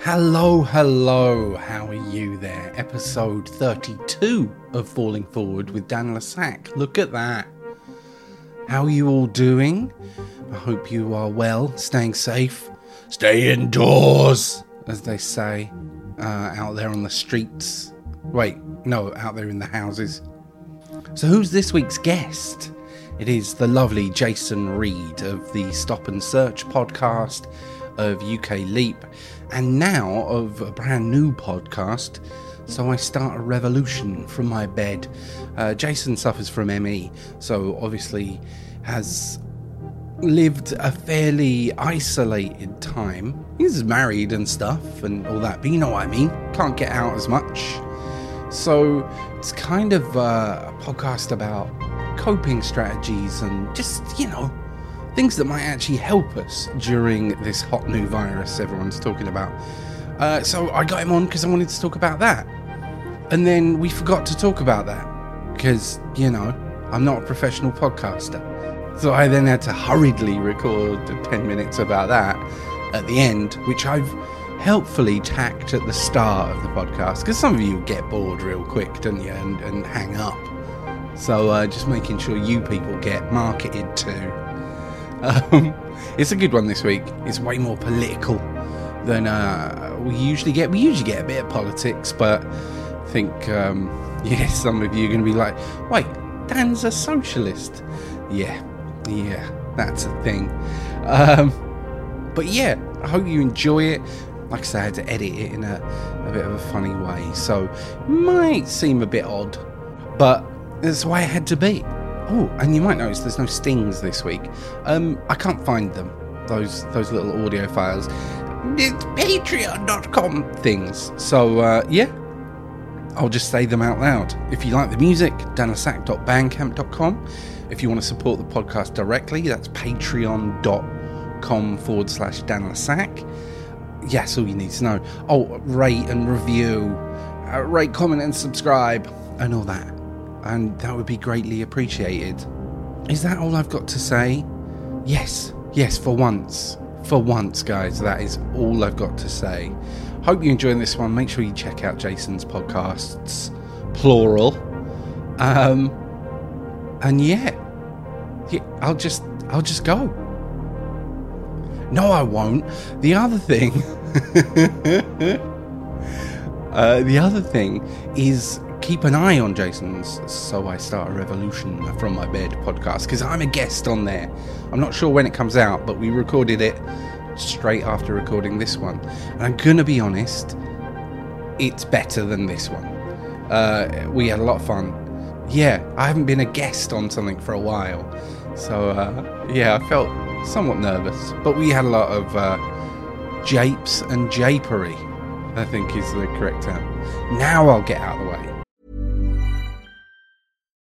Hello, hello, how are you there? Episode 32 of Falling Forward with Dan Lasac. Look at that. How are you all doing? I hope you are well, staying safe. Stay indoors, as they say, uh, out there on the streets. Wait, no, out there in the houses. So, who's this week's guest? It is the lovely Jason Reed of the Stop and Search podcast, of UK Leap, and now of a brand new podcast. So I start a revolution from my bed. Uh, Jason suffers from ME, so obviously has lived a fairly isolated time. He's married and stuff and all that, but you know what I mean. Can't get out as much. So it's kind of uh, a podcast about coping strategies and just, you know, things that might actually help us during this hot new virus everyone's talking about. Uh, so I got him on because I wanted to talk about that. And then we forgot to talk about that because, you know, I'm not a professional podcaster. So I then had to hurriedly record 10 minutes about that at the end, which I've helpfully tacked at the start of the podcast because some of you get bored real quick, don't you, and, and hang up. So uh, just making sure you people get marketed to. Um, it's a good one this week. It's way more political than uh, we usually get. We usually get a bit of politics, but I think, um, yeah, some of you are going to be like, wait, Dan's a socialist. Yeah, yeah, that's a thing. Um, but yeah, I hope you enjoy it. Like I said, I had to edit it in a, a bit of a funny way, so might seem a bit odd, but that's the way it had to be. Oh, and you might notice there's no stings this week. Um, I can't find them. Those those little audio files. It's Patreon.com things. So uh, yeah, I'll just say them out loud. If you like the music, danasac.bandcamp.com. If you want to support the podcast directly, that's patreon.com forward slash danasac. Yes, all you need to know. Oh, rate and review, uh, rate, comment, and subscribe, and all that. And that would be greatly appreciated. Is that all I've got to say? Yes, yes, for once. For once, guys, that is all I've got to say. Hope you're enjoying this one. Make sure you check out Jason's podcasts, plural. Um, and yeah, yeah, I'll just, I'll just go. No, I won't. The other thing, uh, the other thing is keep an eye on Jason's So I Start a Revolution from My Bed podcast because I'm a guest on there. I'm not sure when it comes out, but we recorded it straight after recording this one. And I'm going to be honest, it's better than this one. Uh, we had a lot of fun. Yeah, I haven't been a guest on something for a while. So, uh, yeah, I felt somewhat nervous. But we had a lot of uh, japes and japery, I think is the correct term. Now I'll get out of the way.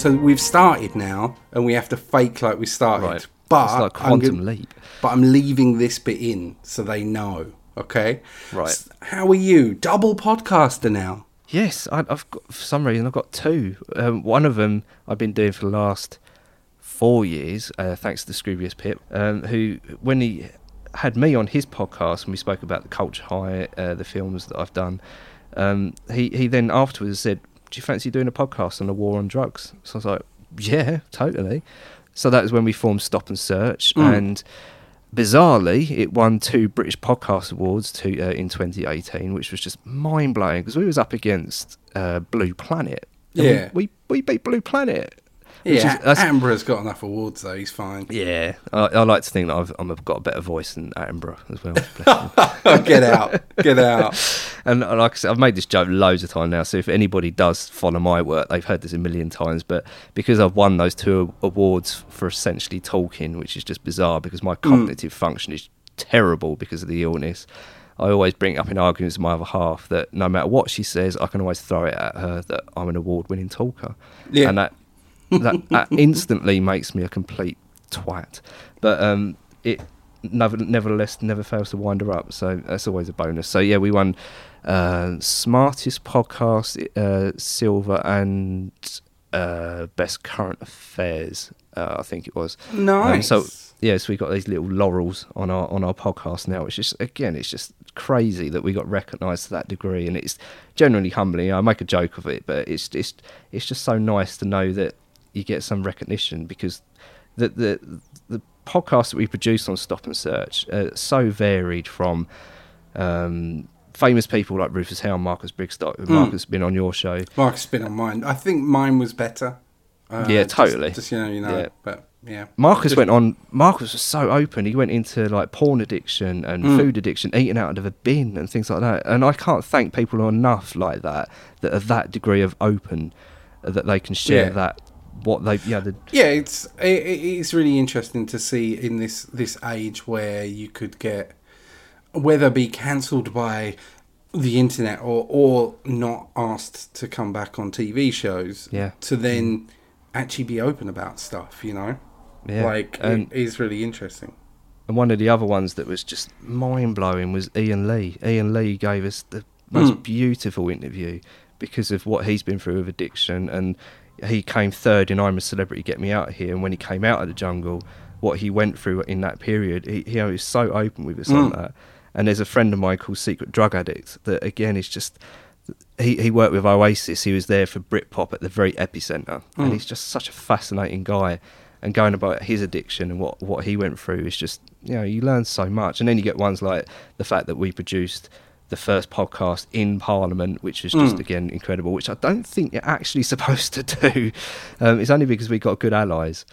So we've started now, and we have to fake like we started. Right. But It's like I'm quantum leap. But I'm leaving this bit in so they know. Okay. Right. S- How are you? Double podcaster now. Yes, I, I've got for some reason I've got two. Um, one of them I've been doing for the last four years, uh, thanks to the Scroobius Pip, um, who when he had me on his podcast and we spoke about the culture high, uh, the films that I've done, um, he he then afterwards said, "Do you fancy doing a podcast on the war on drugs?" So I was like, "Yeah, totally." So that was when we formed Stop and Search, and bizarrely, it won two British Podcast Awards to, uh, in 2018, which was just mind blowing because we was up against uh, Blue Planet. and we- Yeah. we, we beat Blue Planet. Yeah, is, Attenborough's got enough awards though. He's fine. yeah. I, I like to think that I've, I've got a better voice than Attenborough as well. get out, get out. and like I said, I've made this joke loads of times now. So if anybody does follow my work, they've heard this a million times. But because I've won those two awards for essentially talking, which is just bizarre because my cognitive function is terrible because of the illness. I always bring it up in arguments with my other half that no matter what she says, I can always throw it at her that I'm an award-winning talker, Yeah. and that that, that instantly makes me a complete twat. But um, it never, nevertheless never fails to wind her up. So that's always a bonus. So yeah, we won uh, smartest podcast, uh, silver, and uh, best current affairs. Uh, I think it was. Um, Nice. so yeah, so we got these little laurels on our on our podcast now. It's just again, it's just crazy that we got recognised to that degree, and it's generally humbling. I make a joke of it, but it's it's it's just so nice to know that you get some recognition because the the the podcasts that we produce on Stop and Search are so varied from. Um, Famous people like Rufus Hound, Marcus Brigstocke. who Marcus has been on your show. Marcus has been on mine. I think mine was better. Uh, Yeah, totally. Just, you know, you know. Yeah. But yeah, Marcus Just- went on. Marcus was so open. He went into like porn addiction and Mm. food addiction, eating out of a bin and things like that. And I can't thank people enough like that that are that degree of open uh, that they can share Yeah. that what they yeah the Yeah, it's it, it- it's really interesting to see in this this age where you could get whether be cancelled by the internet or or not asked to come back on TV shows. Yeah. To then actually be open about stuff, you know. Yeah, Like and- it is really interesting. And one of the other ones that was just mind blowing was Iain Lee. Iain Lee gave us the most Hmm. beautiful interview because of what he's been through with addiction. And he came third in I'm a Celebrity, Get Me Out of Here. And when he came out of the jungle, what he went through in that period, he, he was so open with us on Mm. that. And there's a friend of mine called Secret Drug Addict that, again, is just. He, he worked with Oasis. He was there for Britpop at the very epicenter, and Mm. he's just such a fascinating guy. And going about his addiction and what, what he went through is just you know you learn so much. And then you get ones like the fact that we produced the first podcast in Parliament, which is just Mm. again incredible. Which I don't think you're actually supposed to do. Um, it's only because we got good allies.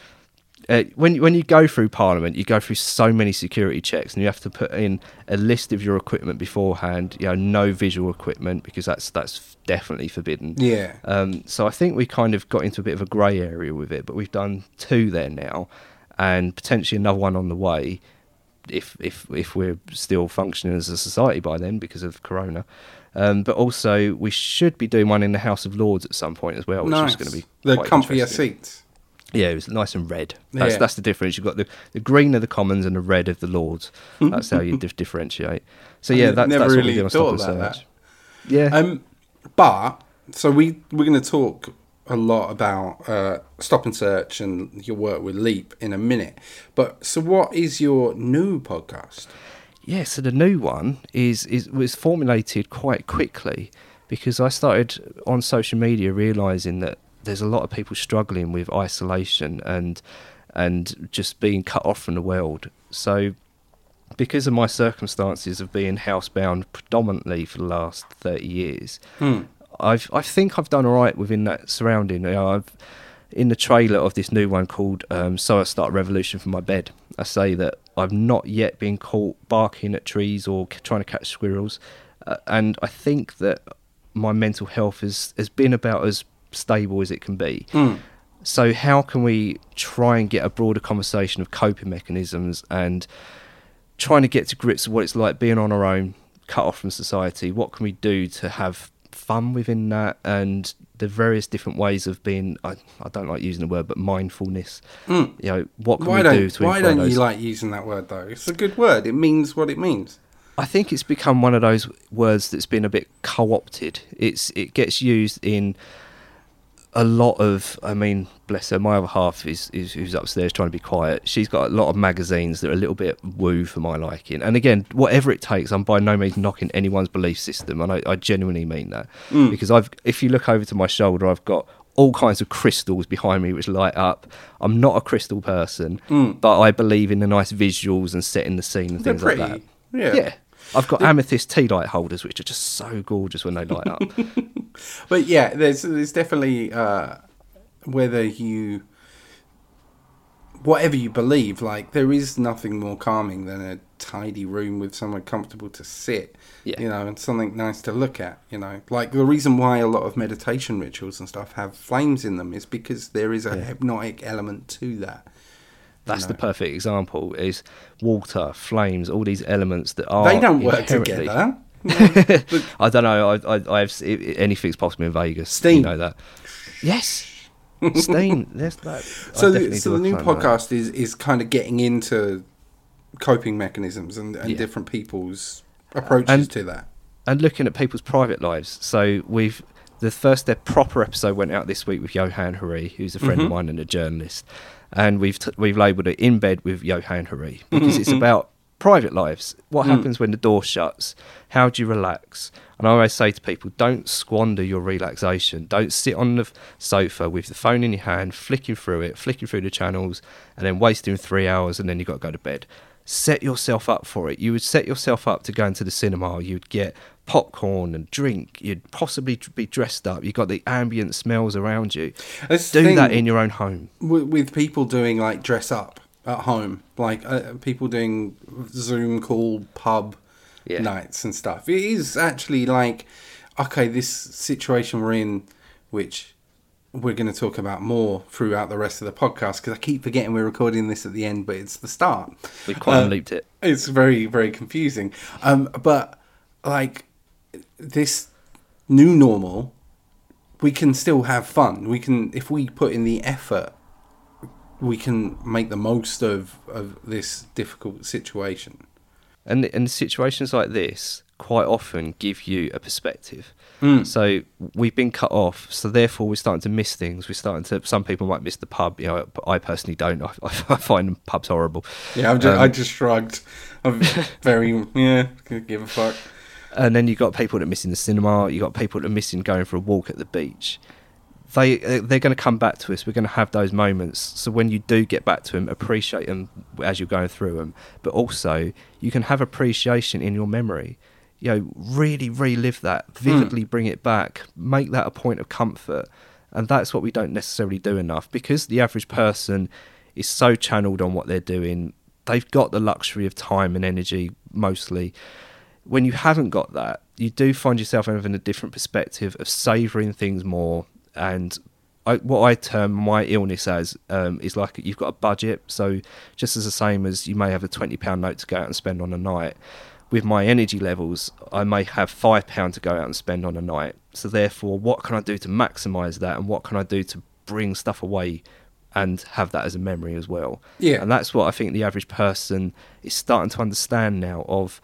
Uh, when when you go through Parliament, you go through so many security checks, and you have to put in a list of your equipment beforehand. You know, no visual equipment because that's that's definitely forbidden. Yeah. Um, so I think we kind of got into a bit of a grey area with it, but we've done two there now, and potentially another one on the way, if if if we're still functioning as a society by then because of Corona. Um, but also, we should be doing one in the House of Lords at some point as well, which nice. is going to be the comfier seats. Yeah, it was nice and red. That's Yeah. that's the difference. You've got the, the green of the Commons and the red of the Lords. That's how you dif- differentiate. So yeah, ne- that's really what we thought about Search. Yeah, Um, but So we we're going to talk a lot about uh, stop and search and your work with Leap in a minute. But so, what is your new podcast? Yeah, so the new one is is was formulated quite quickly because I started on social media realizing that there's a lot of people struggling with isolation and and just being cut off from the world. So because of my circumstances of being housebound predominantly for the last 30 years, Hmm. I've I think I've done all right within that surrounding. You know, I've in the trailer of this new one called um, "So I Start a Revolution from My Bed." I say that I've not yet been caught barking at trees or trying to catch squirrels, uh, and I think that my mental health has has been about as stable as it can be. Hmm. So how can we try and get a broader conversation of coping mechanisms and trying to get to grips with what it's like being on our own, cut off from society? What can we do to have fun within that and the various different ways of being I, I don't like using the word but mindfulness hmm. you know what can Why we don't do to Why don't those? you like using that word though? It's a good word. It means what it means. I think it's become one of those words that's been a bit co-opted. It's it gets used in a lot of. I mean, bless her. My other half is, is who's upstairs trying to be quiet. She's got a lot of magazines that are a little bit woo for my liking. And again, whatever it takes, I'm by no means knocking anyone's belief system, and I, I genuinely mean that mm. because I've. If you look over to my shoulder, I've got all kinds of crystals behind me which light up. I'm not a crystal person, mm. but I believe in the nice visuals and setting the scene and They're things like that. Yeah. Yeah. I've got amethyst tea light holders, which are just so gorgeous when they light up. But yeah, there's there's definitely uh, whether you whatever you believe, like there is nothing more calming than a tidy room with somewhere comfortable to sit. Yeah. You know, and something nice to look at, you know. Like the reason why a lot of meditation rituals and stuff have flames in them is because there is a hypnotic element to that. That's know. the perfect example. Is water, flames, all these elements that are they don't work together. I don't know. I, I, I've i- i- anything's possible in Vegas. Steam. You know that. Yes. Steam. Yes. That. So the, so the new a phone like that. podcast is is kind of getting into coping mechanisms and, and Yeah. different people's approaches And- to that. and looking at people's private lives. So we've the first their proper episode went out this week with Johann Hari, who's a friend of mm-hmm. mine and a journalist, and we've t- we've labelled it in bed with Johann Hari because it's about private lives. What mm. happens when the door shuts? How do you relax? And I always say to people, don't squander your relaxation. Don't sit on the sofa with the phone in your hand, flicking through it, flicking through the channels, and then wasting three hours, and then you've got to go to bed set yourself up for it. You would set yourself up to go into the cinema. You'd get popcorn and drink. You'd possibly be dressed up. You've got the ambient smells around you. That's Do that in your own home. with, with people doing like dress up at home, like uh, people doing Zoom call pub Yeah. nights and stuff. It is actually like, okay, this situation we're in, which we're going to talk about more throughout the rest of the podcast because I keep forgetting we're recording this at the end, but it's the start. We've quite Uh, looped it. It's very, very confusing. Um, but like this new normal, we can still have fun. We can, if we put in the effort, we can make the most of, of this difficult situation. And and situations like this quite often give you a perspective. Hmm. So we've been cut off, so therefore we're starting to miss things. We're starting to. Some people might miss the pub. You know, I personally don't. I, I find pubs horrible. Yeah, just, Um, I just shrugged. I'm very, yeah, give a fuck. And then you've got people that are missing the cinema. You've got people that are missing going for a walk at the beach. They they're going to come back to us. We're going to have those moments. So when you do get back to them, appreciate them as you're going through them. But also, you can have appreciation in your memory. You know, really relive that, hmm. vividly bring it back, make that a point of comfort. And that's what we don't necessarily do enough because the average person is so channeled on what they're doing. They've got the luxury of time and energy mostly when you haven't got that, you do find yourself having a different perspective of savouring things more. And I, what I term my illness as um, is like you've got a budget. So just as the same as you may have a twenty pound note to go out and spend on a night, with my energy levels, I may have five pound to go out and spend on a night. So therefore, what can I do to maximise that, and what can I do to bring stuff away and have that as a memory as well? Yeah. and that's what I think the average person is starting to understand now. Of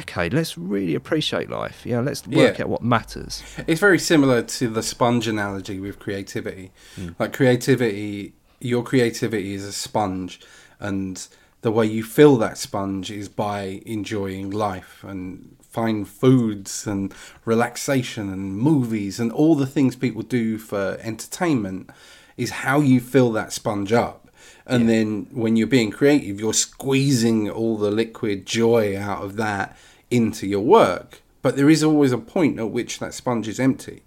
okay, let's really appreciate life. Yeah, let's work Yeah. out what matters. It's very similar to the sponge analogy with creativity. Hmm. Like creativity, your creativity is a sponge, and the way you fill that sponge is by enjoying life and find foods and relaxation and movies and all the things people do for entertainment is how you fill that sponge up. And then when you're being creative, you're squeezing all the liquid joy out of that into your work. But there is always a point at which that sponge is empty.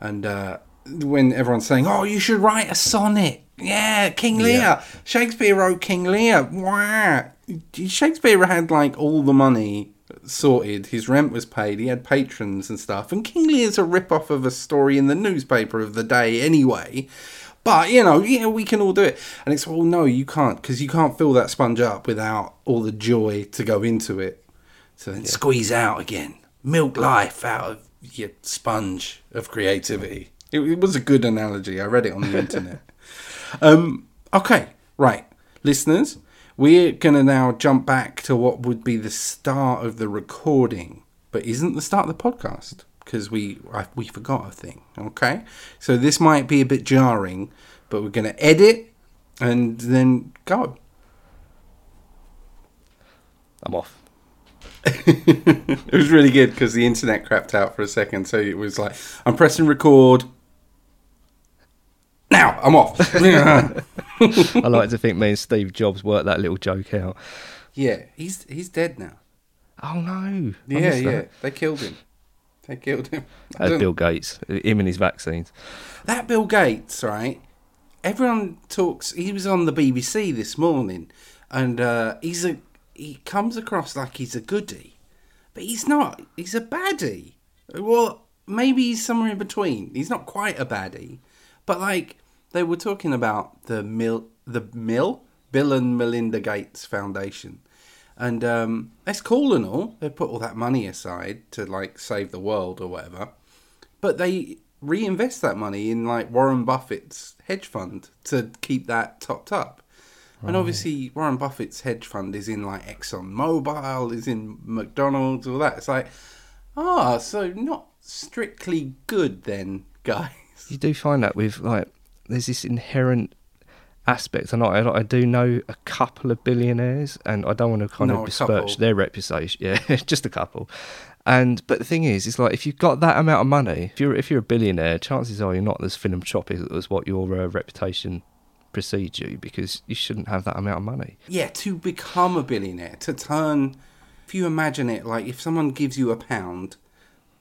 And uh, when everyone's saying, "Oh, you should write a sonnet," yeah, King Lear. Shakespeare wrote King Lear. Wow, Shakespeare had like all the money sorted. His rent was paid. He had patrons and stuff. And King Lear's a rip off of a story in the newspaper of the day anyway. But you know, yeah, we can all do it. And it's well, no, you can't because you can't fill that sponge up without all the joy to go into it. So then squeeze out again, milk life out of your sponge of creativity. It, it was a good analogy. I read it on the internet. Um, okay, right, listeners, we're gonna now jump back to what would be the start of the recording, but isn't the start of the podcast because we I, we forgot a thing. Okay, so this might be a bit jarring, but we're gonna edit and then go. I'm off. it was really good because the internet crapped out for a second, so it was like I'm pressing record. Now I'm off. I like to think me and Steve Jobs worked that little joke out. yeah, he's he's dead now. Oh no! Yeah, yeah, that. they killed him. They killed him. As Bill Gates, him and his vaccines. That Bill Gates, right? Everyone talks. He was on the BBC this morning, and uh, he's a he comes across like he's a goodie, but he's not. He's a baddie. Well, maybe he's somewhere in between. He's not quite a baddie, but like they were talking about the mill, the mill, Bill and Melinda Gates Foundation. And um, that's cool and all. They put all that money aside to like save the world or whatever but they reinvest that money in like Warren Buffett's hedge fund to keep that topped up. And obviously, Warren Buffett's hedge fund is in like Exxon Mobil, is in McDonald's, all that. It's like, ah, so not strictly good then, guys. You do find that with like, there's this inherent aspect, and I, I do know a couple of billionaires, and I don't want to kind No, of besmirch their reputation. Yeah, just a couple. And but the thing is, it's like if you've got that amount of money, if you're if you're a billionaire, chances are you're not as philanthropic as what your uh, reputation precedes you, because you shouldn't have that amount of money. Yeah, to become a billionaire, to turn. If you imagine it, like if someone gives you a pound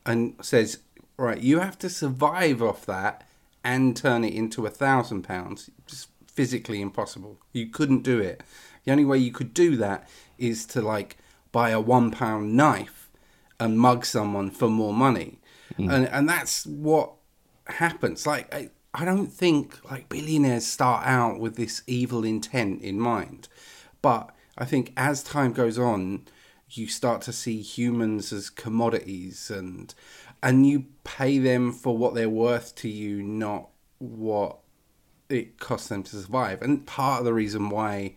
and says, right, you have to survive off that and turn it into a thousand pounds, physically impossible. You couldn't do it. The only way you could do that is to like buy a one pound knife and mug someone for more money. Hmm. And, and that's what happens. Like, I, I don't think like billionaires start out with this evil intent in mind. But I think as time goes on, you start to see humans as commodities and and you pay them for what they're worth to you, not what it costs them to survive. And part of the reason why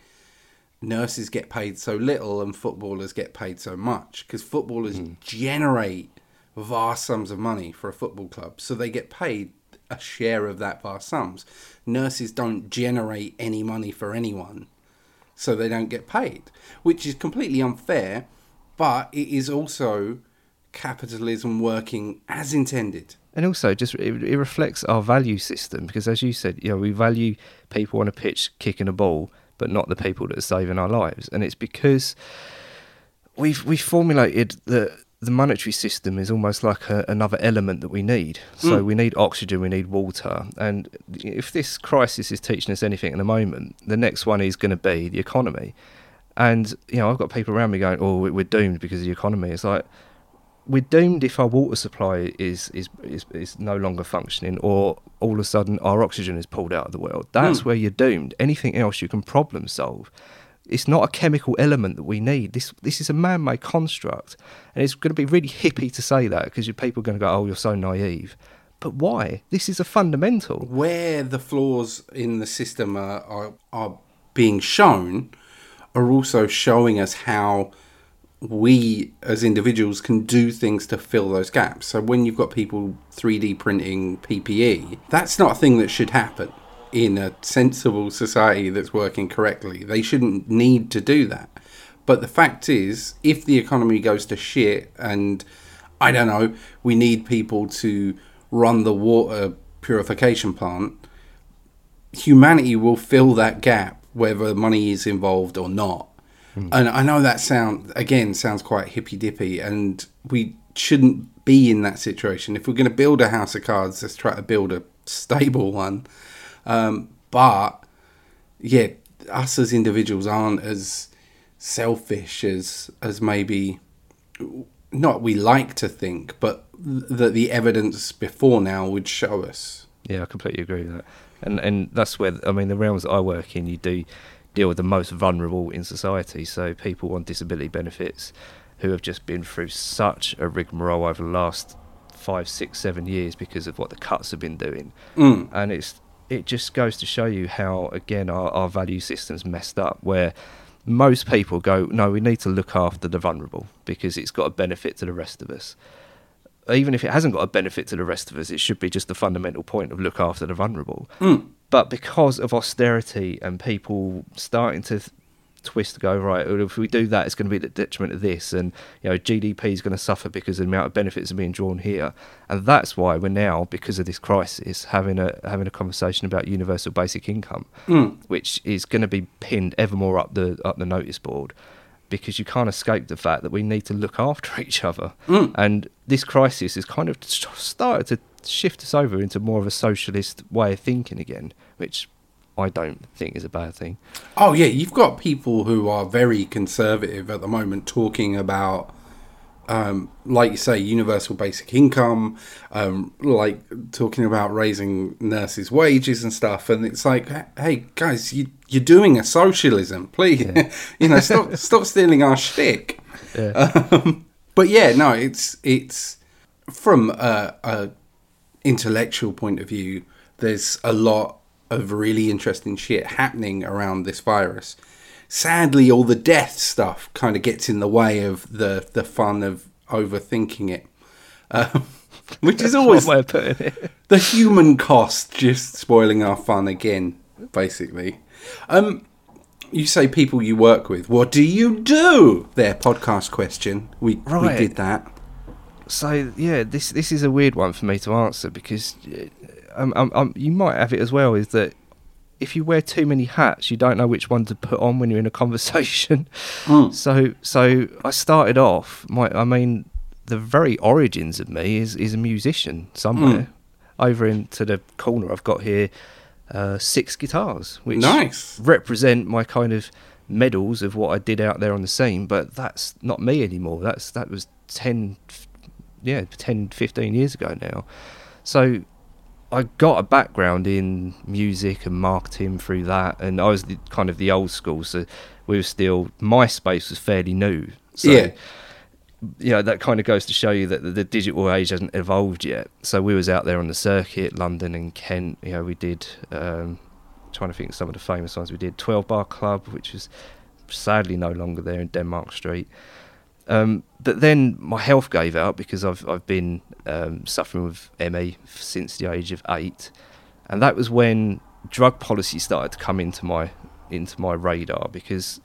nurses get paid so little and footballers get paid so much because footballers hmm. generate vast sums of money for a football club, so they get paid a share of that vast sums. Nurses don't generate any money for anyone, so they don't get paid, which is completely unfair, but it is also capitalism working as intended. And also, just it, it reflects our value system because, as you said, you know, we value people on a pitch kicking a ball, but not the people that are saving our lives. And it's because we've we formulated that the monetary system is almost like a, another element that we need. So mm. we need oxygen, we need water, and if this crisis is teaching us anything at the moment, the next one is going to be the economy. And you know, I've got people around me going, "Oh, we're doomed because of the economy." It's like we're doomed if our water supply is, is is is no longer functioning, or all of a sudden our oxygen is pulled out of the world. That's hmm. where you're doomed. Anything else you can problem solve. It's not a chemical element that we need. This this is a man-made construct, and it's going to be really hippie to say that because your people are going to go, "Oh, you're so naive." But why? This is a fundamental. where the flaws in the system are, are, are being shown are also showing us how we as individuals can do things to fill those gaps. So when you've got people 3D printing PPE, that's not a thing that should happen in a sensible society that's working correctly. They shouldn't need to do that. But the fact is, if the economy goes to shit and I don't know, we need people to run the water purification plant, humanity will fill that gap whether money is involved or not. And I know that sound again sounds quite hippy dippy, and we shouldn't be in that situation. If we're going to build a house of cards, let's try to build a stable one. Um, but yeah, us as individuals aren't as selfish as as maybe not we like to think, but that the evidence before now would show us. Yeah, I completely agree with that. And and that's where I mean the realms that I work in, you do deal with the most vulnerable in society. So people on disability benefits who have just been through such a rigmarole over the last five, six, seven years because of what the cuts have been doing. Mm. And it's it just goes to show you how again our, our value system's messed up where most people go, No, we need to look after the vulnerable because it's got a benefit to the rest of us even if it hasn't got a benefit to the rest of us, it should be just the fundamental point of look after the vulnerable. Mm. But because of austerity and people starting to th- twist to go right, if we do that, it's going to be the detriment of this, and you know GDP is going to suffer because the amount of benefits are being drawn here, and that's why we're now, because of this crisis, having a having a conversation about universal basic income, Mm. which is going to be pinned ever more up the up the notice board because you can't escape the fact that we need to look after each other. Mm. And this crisis has kind of started to shift us over into more of a socialist way of thinking again, which I don't think is a bad thing. Oh yeah, you've got people who are very conservative at the moment talking about, um, like you say, universal basic income, um, like talking about raising nurses' wages and stuff. And it's like, hey guys, you you're doing a socialism, please, you know, stop stop stealing our shtick. Um, but yeah, no, it's it's from a, a intellectual point of view. There's a lot of really interesting shit happening around this virus. Sadly, all the death stuff kind of gets in the way of the the fun of overthinking it, um, which is always way of putting it. the human cost just spoiling our fun again, basically. Um, you say people you work with. What do you do? Their podcast question. We we did that. So yeah, this this is a weird one for me to answer because uh, um, um, um, you might have it as well. Is that if you wear too many hats, you don't know which one to put on when you're in a conversation. So so I started off. My I mean, the very origins of me is is a musician somewhere. Over into the corner, I've got here uh, six guitars, which Nice. represent my kind of medals of what I did out there on the scene. But that's not me anymore. That's that was 10, f- yeah, 10, 15 years ago now. So I got a background in music and marketing through that, and I was the, kind of the old school. So we were still MySpace was fairly new. So, Yeah. You know that kind of goes to show you that the, the digital age hasn't evolved yet. So we was out there on the circuit, London and Kent. You know, we did. Um, trying to think of some of the famous ones we did. Twelve Bar Club, which is sadly no longer there in Denmark Street. Um, but then my health gave out because I've I've been um, suffering with ME since the age of eight, and that was when drug policy started to come into my into my radar because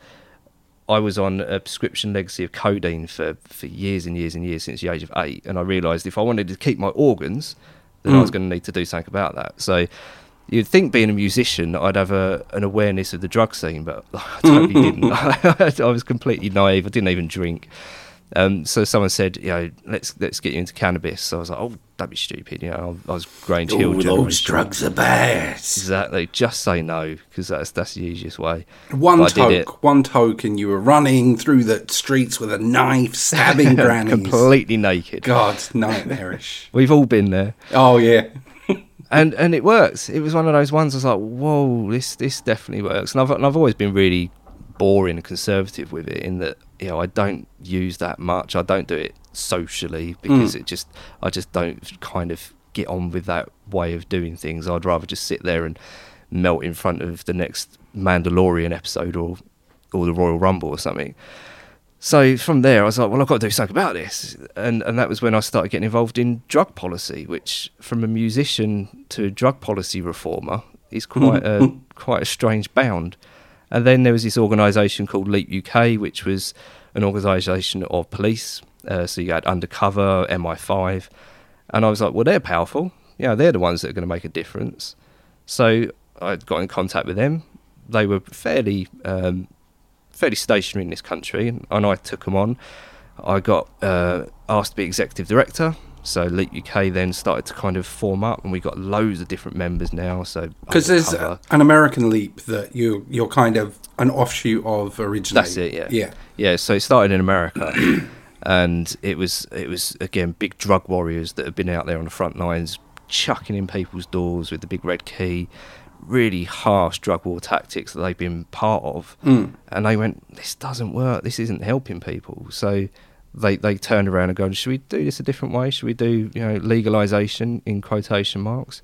I was on a prescription legacy of codeine for, for years and years and years since the age of eight, and I realised if I wanted to keep my organs, then I was going to need to do something about that. So you'd think being a musician, I'd have a, an awareness of the drug scene, but I totally didn't. I was completely naive. I didn't even drink. Um, so someone said, you know, let's let's get you into cannabis. So I was like, oh, that'd be stupid. You know, I was growing children. are bad. Exactly. Just say no because that's that's the easiest way. One But toke, one toke, and you were running through the streets with a knife, stabbing grannies. Completely naked. God, nightmarish. We've all been there. oh yeah. And and it works. It was one of those ones. I was like, whoa, this this definitely works. And I've and I've always been really boring and conservative with it in that you know I don't use that much. I don't do it socially hmm. because it just I just don't kind of get on with that way of doing things. I'd rather just sit there and melt in front of the next Mandalorian episode or or the Royal Rumble or something. So from there, I was like, well, I've got to do something about this, and and that was when I started getting involved in drug policy, which from a musician to a drug policy reformer is quite a quite a strange bound. And then there was this organisation called Leap UK, which was an organisation of police. Uh, so you had undercover, MI5, and I was like, well, they're powerful. Yeah, they're the ones that are going to make a difference. So I got in contact with them. They were fairly um, fairly stationary in this country, and, and I took them on. I got uh, asked to be executive director. So Leap UK then started to kind of form up, and we got loads of different members now. So Because there's Undercover. an American leap that you you're kind of an offshoot of originally. That's it. Yeah. Yeah. Yeah. So it started in America, and it was it was again big drug warriors that have been out there on the front lines, chucking in people's doors with the big red key. Really harsh drug war tactics that they've been part of, Mm. and they went, "This doesn't work. This isn't helping people." So they they turned around and go, "Should we do this a different way? Should we do you know legalization in quotation marks?"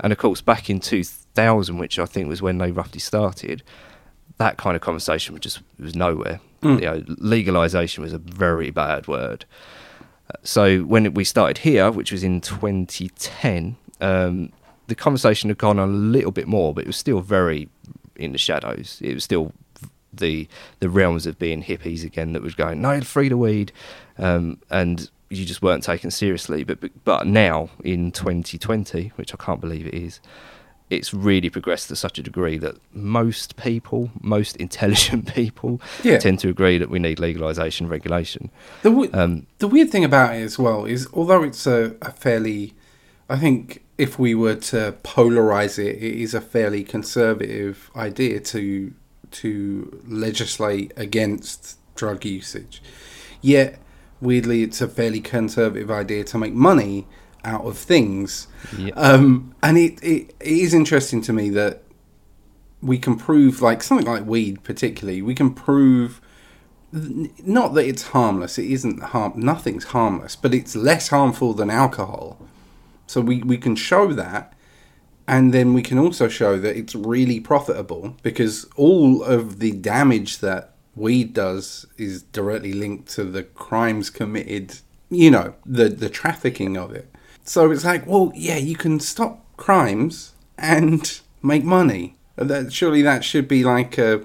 And of course, back in 2000, which I think was when they roughly started, that kind of conversation was just was nowhere. Mm. You know, legalization was a very bad word. So when we started here, which was in 2010, um, the conversation had gone on a little bit more, but it was still very in the shadows. It was still the the realms of being hippies again that was going no free to weed, um, and you just weren't taken seriously. But but- but now in 2020, which I can't believe it is, it's really progressed to such a degree that most people, most intelligent people, Yeah. tend to agree that we need legalization, regulation. The, w- Um, the weird thing about it as well is, although it's a, a fairly, I think if we were to polarize it, it is a fairly conservative idea to to legislate against drug usage. Yet, weirdly, it's a fairly conservative idea to make money out of things. Yeah. Um, and it, it, it is interesting to me that we can prove, like something like weed, particularly, we can prove not that it's harmless it isn't harm nothing's harmless but it's less harmful than alcohol so we, we can show that and then we can also show that it's really profitable because all of the damage that weed does is directly linked to the crimes committed you know the the trafficking of it. So it's like well yeah you can stop crimes and make money. That surely that should be like a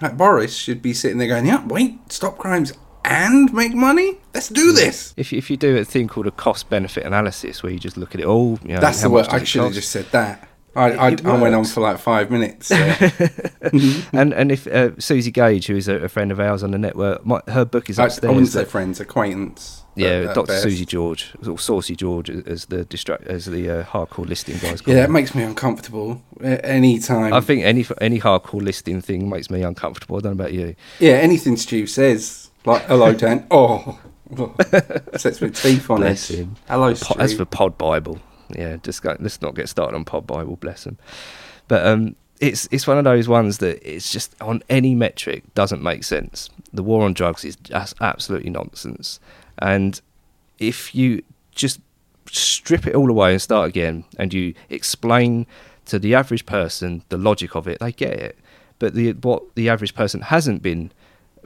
like Boris should be sitting there going, "Yeah, wait, stop crimes and make money. Let's do this." If you, if you do a thing called a cost benefit analysis, where you just look at it all, you know, That's the word. I does should have just said that. I, I, I went on for like five minutes. there. and and if uh, Suzi Gage, who is a, a friend of ours on the network, my, her book is I, I wouldn't say that- friends, acquaintance. yeah, at- at Dr. best. Susie George or Saucy George, as the distract as the uh, hardcore listing guys. call Yeah, that makes me uncomfortable. Any time. I think any any hardcore listing thing makes me uncomfortable. I don't know about you. Yeah, anything Stu says, like "Hello, Dan." Oh, oh, sets my teeth on Bless edge. him. Hello, as for Pod Bible, yeah, just go, let's not get started on Pod Bible. Bless them. But um, it's it's one of those ones that it's just on any metric doesn't make sense. The war on drugs is just absolutely nonsense, and if you just strip it all away and start again, and you explain to the average person the logic of it, they get it. But the what the average person hasn't been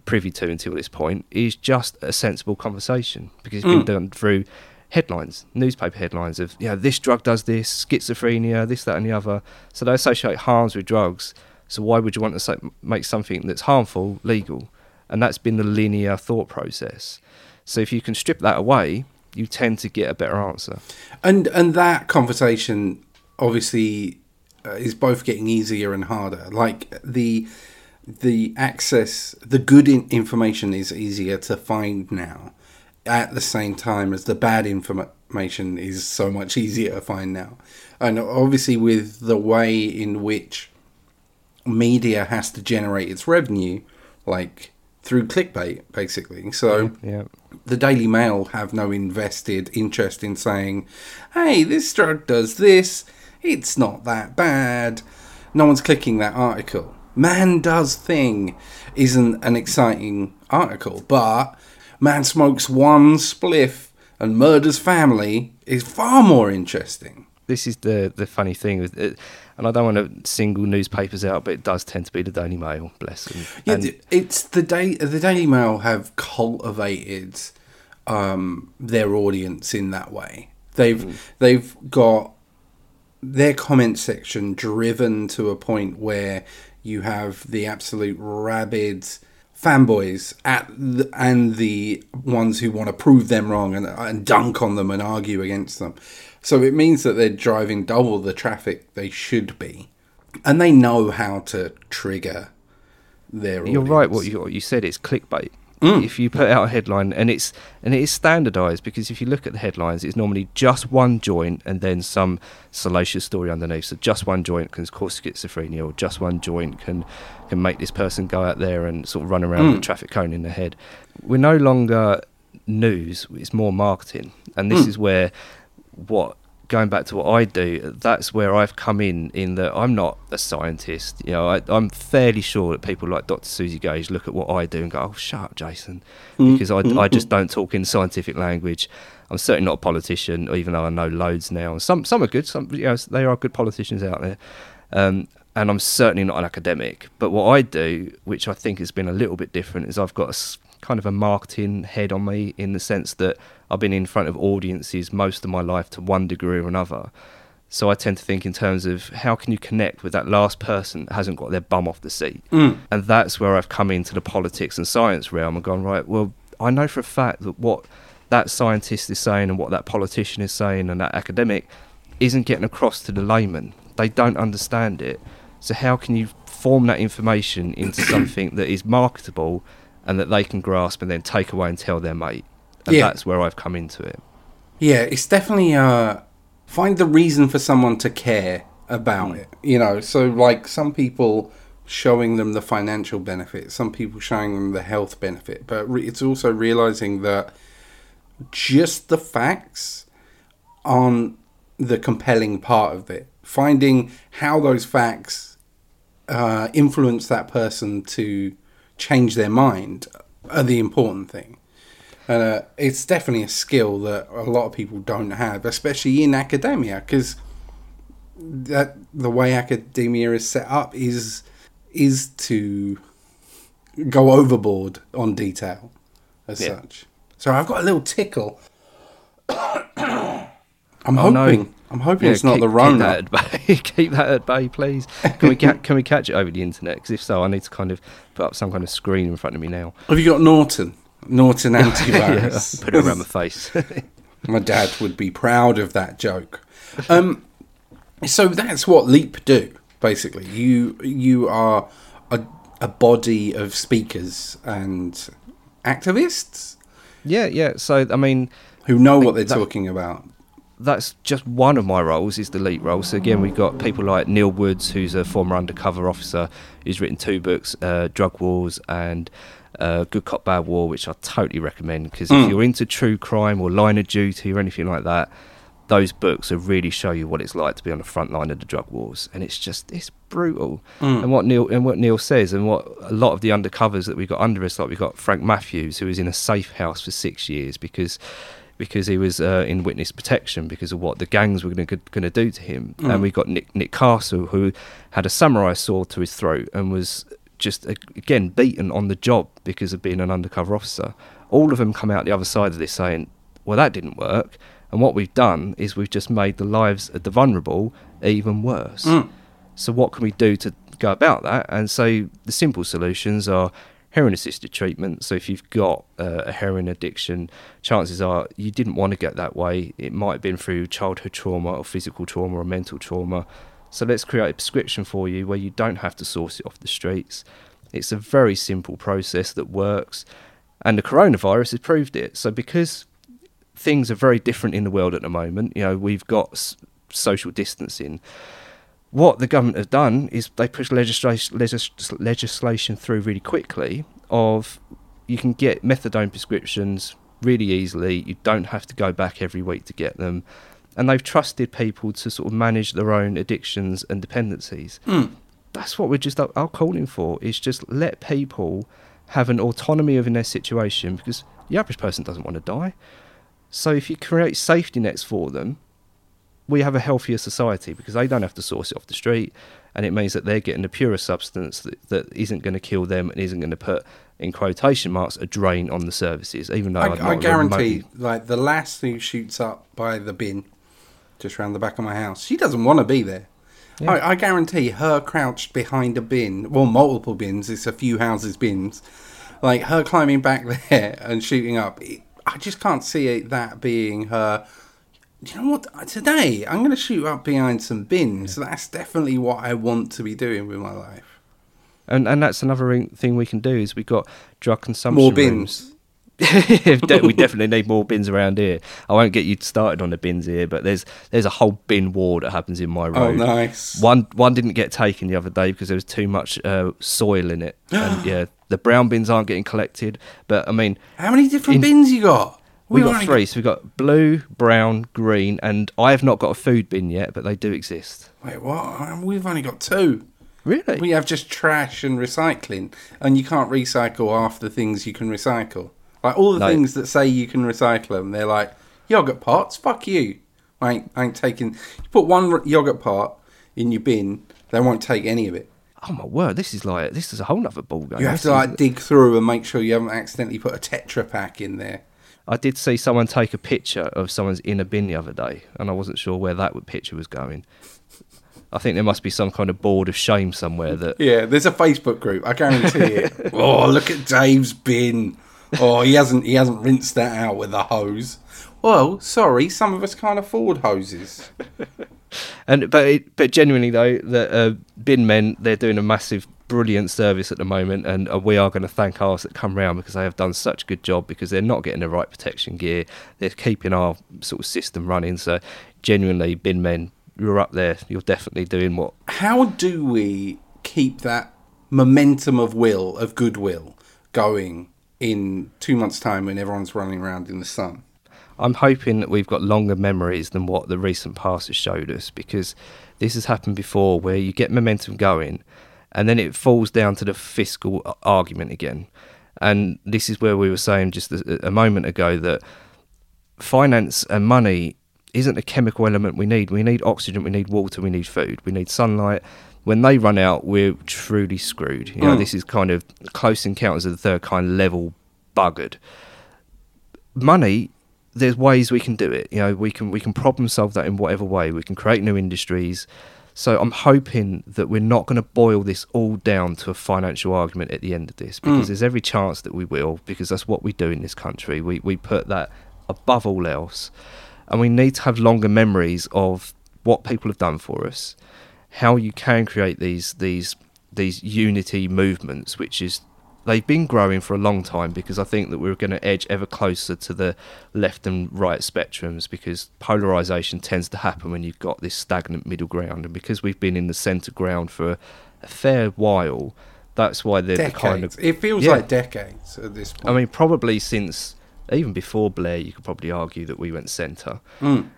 privy to until this point is just a sensible conversation because it's been done through headlines, newspaper headlines of, you know, this drug does this, schizophrenia, this, that, and the other. So they associate harms with drugs. So why would you want to make something that's harmful legal? And that's been the linear thought process. So if you can strip that away, you tend to get a better answer. And and that conversation obviously uh, is both getting easier and harder. Like the the access, the good in- information is easier to find now. At the same time as the bad information is so much easier to find now, and obviously with the way in which media has to generate its revenue, like through clickbait, basically. So Yeah. the Daily Mail have no invested interest in saying, hey, this drug does this, it's not that bad. No one's clicking that article. Man Does Thing isn't an exciting article, but Man Smokes One Spliff and Murders Family is far more interesting. this is the the funny thing and I don't want to single newspapers out, but it does tend to be the Daily Mail. Bless them. Yeah, And- it's the day the Daily Mail have cultivated um, their audience in that way. They've they've got their comment section driven to a point where you have the absolute rabid fanboys at the, and the ones who want to prove them wrong and, and dunk on them and argue against them. So it means that they're driving double the traffic they should be, and they know how to trigger their. You're right. What you, what you said is clickbait. Mm. If you put out a headline and it's and it is standardised because if you look at the headlines, it's normally just one joint and then some salacious story underneath. So just one joint can cause schizophrenia, or just one joint can can make this person go out there and sort of run around with a traffic cone in their head. We're no longer news; it's more marketing, and this is where what going back to what I do, that's where I've come in. In that I'm not a scientist. You know, I, I'm fairly sure that people like Dr. Suzi Gage look at what I do and go, "Oh, shut up, Jason," mm, because I, mm, I mm. just don't talk in scientific language. I'm certainly not a politician, even though I know loads now. Some some are good. Some you know, there are good politicians out there. Um, and I'm certainly not an academic. But what I do, which I think has been a little bit different, is I've got a kind of a marketing head on me in the sense that I've been in front of audiences most of my life to one degree or another. So I tend to think in terms of how can you connect with that last person that hasn't got their bum off the seat. Mm. And that's where I've come into the politics and science realm and gone, right, well, I know for a fact that what that scientist is saying and what that politician is saying and that academic isn't getting across to the layman. They don't understand it. So how can you form that information into something that is marketable and that they can grasp and then take away and tell their mate? And Yeah. that's where I've come into it. Yeah, it's definitely uh find the reason for someone to care about it. You know, so like some people showing them the financial benefit, some people showing them the health benefit, but re- it's also realizing that just the facts aren't the compelling part of it. Finding how those facts uh, influence that person to change their mind are the important thing. And uh, it's definitely a skill that a lot of people don't have, especially in academia, because that the way academia is set up is is to go overboard on detail as Yeah. such. So I've got a little tickle. I'm Oh, no. I'm hoping Yeah, it's not keep, the keep Rona. that at bay. keep that at bay, please. Can we ca- can we catch it over the internet? Because if so, I need to kind of put up some kind of screen in front of me now. Have you got Norton? Norton yeah, antivirus. put it around my face. My dad would be proud of that joke. Um, so that's what Leap do. Basically, you you are a, a body of speakers and activists yeah, yeah. So I mean, who know what they're that- talking about. That's just one of my roles is the lead role. So again, we've got people like Neil Woods, who's a former undercover officer, who's written two books, uh, Drug Wars and uh, Good Cop Bad War, which I totally recommend because if you're into true crime or Line of Duty or anything like that, those books will really show you what it's like to be on the front line of the drug wars, and it's just it's brutal. And what Neil and what Neil says, and what a lot of the undercovers that we got under us, like we've got Frank Matthews, who was in a safe house for six years because because he was uh, in witness protection because of what the gangs were going to do to him. And we got Nick Nick Castle, who had a samurai sword to his throat and was just again beaten on the job because of being an undercover officer. All of them come out the other side of this saying, "Well, that didn't work." And what we've done is we've just made the lives of the vulnerable even worse. So what can we do to go about that? And so the simple solutions are heroin assisted treatment. So if you've got uh, a heroin addiction, chances are you didn't want to get that way. It might have been through childhood trauma or physical trauma or mental trauma. So let's create a prescription for you where you don't have to source it off the streets. It's a very simple process that works. And the coronavirus has proved it. So because things are very different in the world at the moment. You know, we've got social distancing. What the government have done is they push legislation, legis- legislation through really quickly. Of you can get methadone prescriptions really easily. You don't have to go back every week to get them, and they've trusted people to sort of manage their own addictions and dependencies. Hmm. That's what we're just uh, are are calling for. Is just let people have an autonomy within their situation because the average person doesn't want to die. So if you create safety nets for them, we have a healthier society because they don't have to source it off the street, and it means that they're getting a purer substance that, that isn't going to kill them and isn't going to put, in quotation marks, a drain on the services. Even though I, I guarantee, remotely- like the lass who shoots up by the bin, just round the back of my house, she doesn't want to be there. I, I guarantee her crouched behind a bin, well, multiple bins. It's a few houses bins. Like her climbing back there and shooting up. It, I just can't see it, that being her. You know what? Today I'm going to shoot up behind some bins. That's definitely what I want to be doing with my life. and and that's another thing we can do is we've got drug consumption More bins. We definitely need more bins around here. I won't get you started on the bins here, but there's there's a whole bin war that happens in my room. Oh, nice. One one didn't get taken the other day because there was too much uh, soil in it. and yeah, the brown bins aren't getting collected. But I mean, How many different in- bins you got? We We've got three. So we've got blue, brown, green, and I have not got a food bin yet, but they do exist. Wait, what? Um, we've only got two. Really? We have just trash and recycling, and you can't recycle half the things you can recycle. Like all the No. things that say you can recycle them, they're like yogurt pots. Fuck you. I ain't, I ain't taking. You put one yogurt pot in your bin, they won't take any of it. oh my word! This is like this is a whole nother ball game. You have This to is- like dig through and make sure you haven't accidentally put a Tetra Pak in there. I did see someone take a picture of someone's inner bin the other day, and I wasn't sure where that picture was going. I think there must be some kind of board of shame somewhere that. Yeah, there's a Facebook group. I guarantee it. oh, look at Dave's bin. Oh, he hasn't he hasn't rinsed that out with a hose. Well, sorry, some of us can't afford hoses. And but it, but genuinely though, the uh, bin men they're doing a massive, brilliant service at the moment, and uh, we are going to thank ours that come round because they have done such a good job because they're not getting the right protection gear. They're keeping our sort of system running. So genuinely, bin men, you're up there. You're definitely doing what How do we keep that momentum of will, of goodwill, going in two months' time when everyone's running around in the sun? I'm hoping that we've got longer memories than what the recent past has showed us because this has happened before where you get momentum going and then it falls down to the fiscal argument again. And this is where we were saying just a, moment ago that finance and money isn't a chemical element we need. We need oxygen, we need water, we need food, we need sunlight. When they run out, we're truly screwed. You know, Mm. this is kind of close encounters of the third kind level buggered money there's ways we can do it you know we can we can problem solve that in whatever way we can create new industries so i'm hoping that we're not going to boil this all down to a financial argument at the end of this because mm. there's every chance that we will because that's what we do in this country. We we put that above all else and we need to have longer memories of what people have done for us how you can create these these these unity movements which is they've been growing for a long time because I think that we're going to edge ever closer to the left and right spectrums because polarization tends to happen when you've got this stagnant middle ground and because we've been in the center ground for a fair while that's why they're the kind of it feels Yeah. like decades at this point. I mean probably since even before Blair you could probably argue that we went center Mm.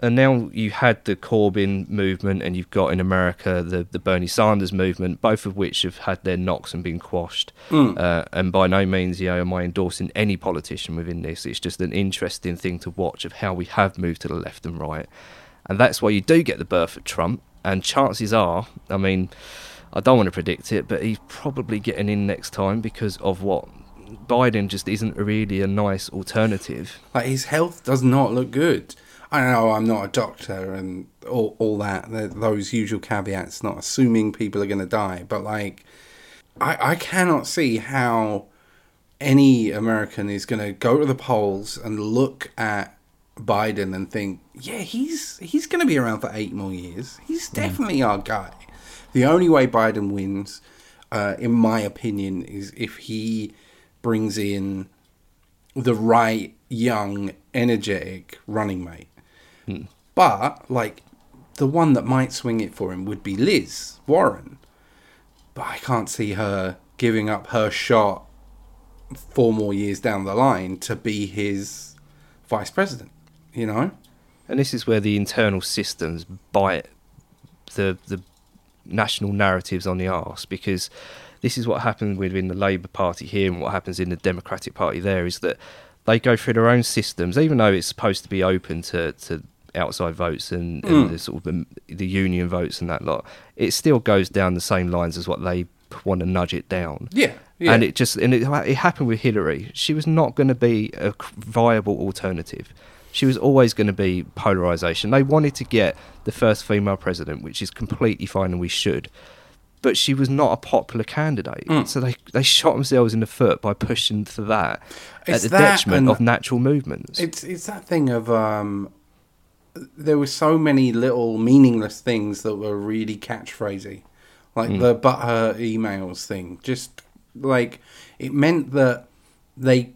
And now you had the Corbyn movement, and you've got in America the the Bernie Sanders movement, both of which have had their knocks and been quashed. Uh, and by no means, you know, am I endorsing any politician within this. It's just an interesting thing to watch of how we have moved to the left and right, and that's why you do get the birth of Trump. And chances are, I mean, I don't want to predict it, but he's probably getting in next time because of what Biden just isn't really a nice alternative. Like his health does not look good. I know I'm not a doctor and all, all that, those usual caveats, not assuming people are going to die, but like, I, I cannot see how any American is going to go to the polls and look at Biden and think, yeah, he's he's going to be around for eight more years. He's definitely our guy. The only way Biden wins, uh, in my opinion, is if he brings in the right young, energetic running mate. Hmm. But like the one that might swing it for him would be Liz Warren. But I can't see her giving up her shot four more years down the line to be his vice president. You know? And this is where the internal systems bite the the national narratives on the arse because this is what happens within the Labour Party here and what happens in the Democratic Party there is that they go through their own systems, even though it's supposed to be open to, to outside votes and, Mm. and the sort of the, the union votes and that lot, it still goes down the same lines as what they want to nudge it down. Yeah, yeah. And it just and it, it happened with Hillary. She was not going to be a viable alternative. She was always going to be polarization. They wanted to get the first female president, which is completely fine, and we should. But she was not a popular candidate, Mm. so they they shot themselves in the foot by pushing for that It's at the that detriment of natural movements. It's it's that thing of um, there were so many little meaningless things that were really catchphrasy, like Mm. the but her emails thing. Just like it meant that they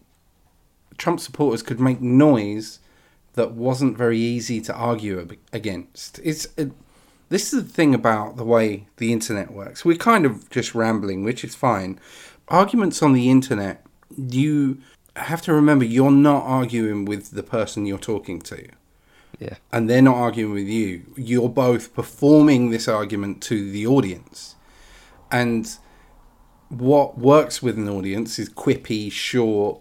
Trump supporters could make noise that wasn't very easy to argue ab- against. It's it, this is the thing about the way the internet works. We're kind of just rambling, which is fine. Arguments on the internet, you have to remember you're not arguing with the person you're talking to yeah, and they're not arguing with you. You're both performing this argument to the audience. And what works with an audience is quippy, short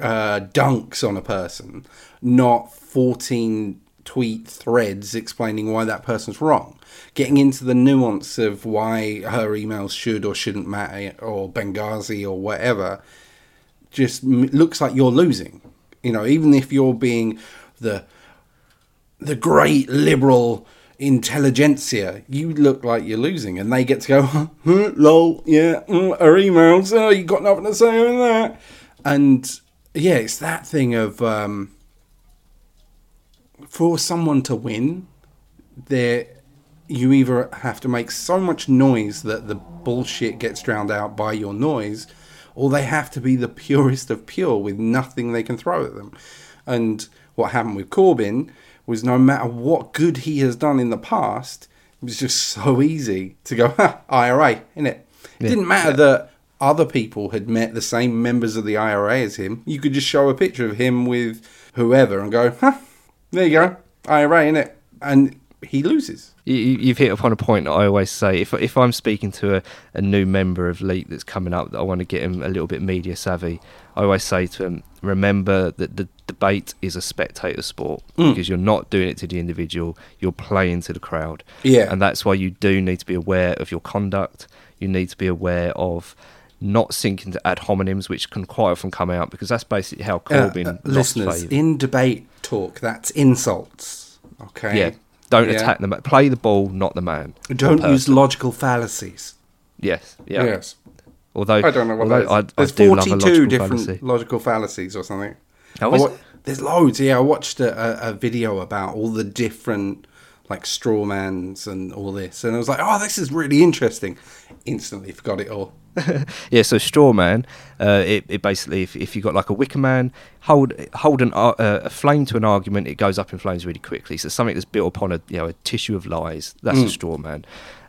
uh, dunks on a person, not 14 tweet threads explaining why that person's wrong. Getting into the nuance of why her emails should or shouldn't matter, or Benghazi or whatever, just looks like you're losing. You know, even if you're being the the great liberal intelligentsia, you look like you're losing, and they get to go, huh, lol, yeah, mm, our emails, oh, you got nothing to say on that, and yeah, it's that thing of um, for someone to win, there you either have to make so much noise that the bullshit gets drowned out by your noise, or they have to be the purest of pure with nothing they can throw at them. And what happened with Corbyn was no matter what good he has done in the past, it was just so easy to go, ha, IRA, innit? It didn't matter that other people had met the same members of the IRA as him. You could just show a picture of him with whoever and go, huh, there you go, IRA, innit? And he loses. you, you've hit upon a point that I always say. If if I'm speaking to a, a new member of Leap that's coming up, that I want to get him a little bit media savvy, I always say to him, remember that the debate is a spectator sport because you're not doing it to the individual, you're playing to the crowd. Yeah. and that's why you do need to be aware of your conduct. You need to be aware of not sinking to ad hominems, which can quite often come out because that's basically how Uh, Corbyn uh, lost listeners, in debate talk, that's insults. Okay. yeah, don't Yeah. attack the man. Play the ball, not the man. Don't use logical fallacies. Yes. Yeah. Yes. Although I don't know what although that is. I, I There's do love a 42 logical different fallacy. logical fallacies or something. Oh, is wa- There's loads. Yeah, I watched a, a, a video about all the different like straw mans and all this, and I was like, oh, this is really interesting. Instantly forgot it all. Yeah, so straw man, uh, it, it basically if, if you got like a wicker man, hold hold an uh, a flame to an argument, it goes up in flames really quickly. So something that's built upon a you know a tissue of lies, that's Mm. a straw man.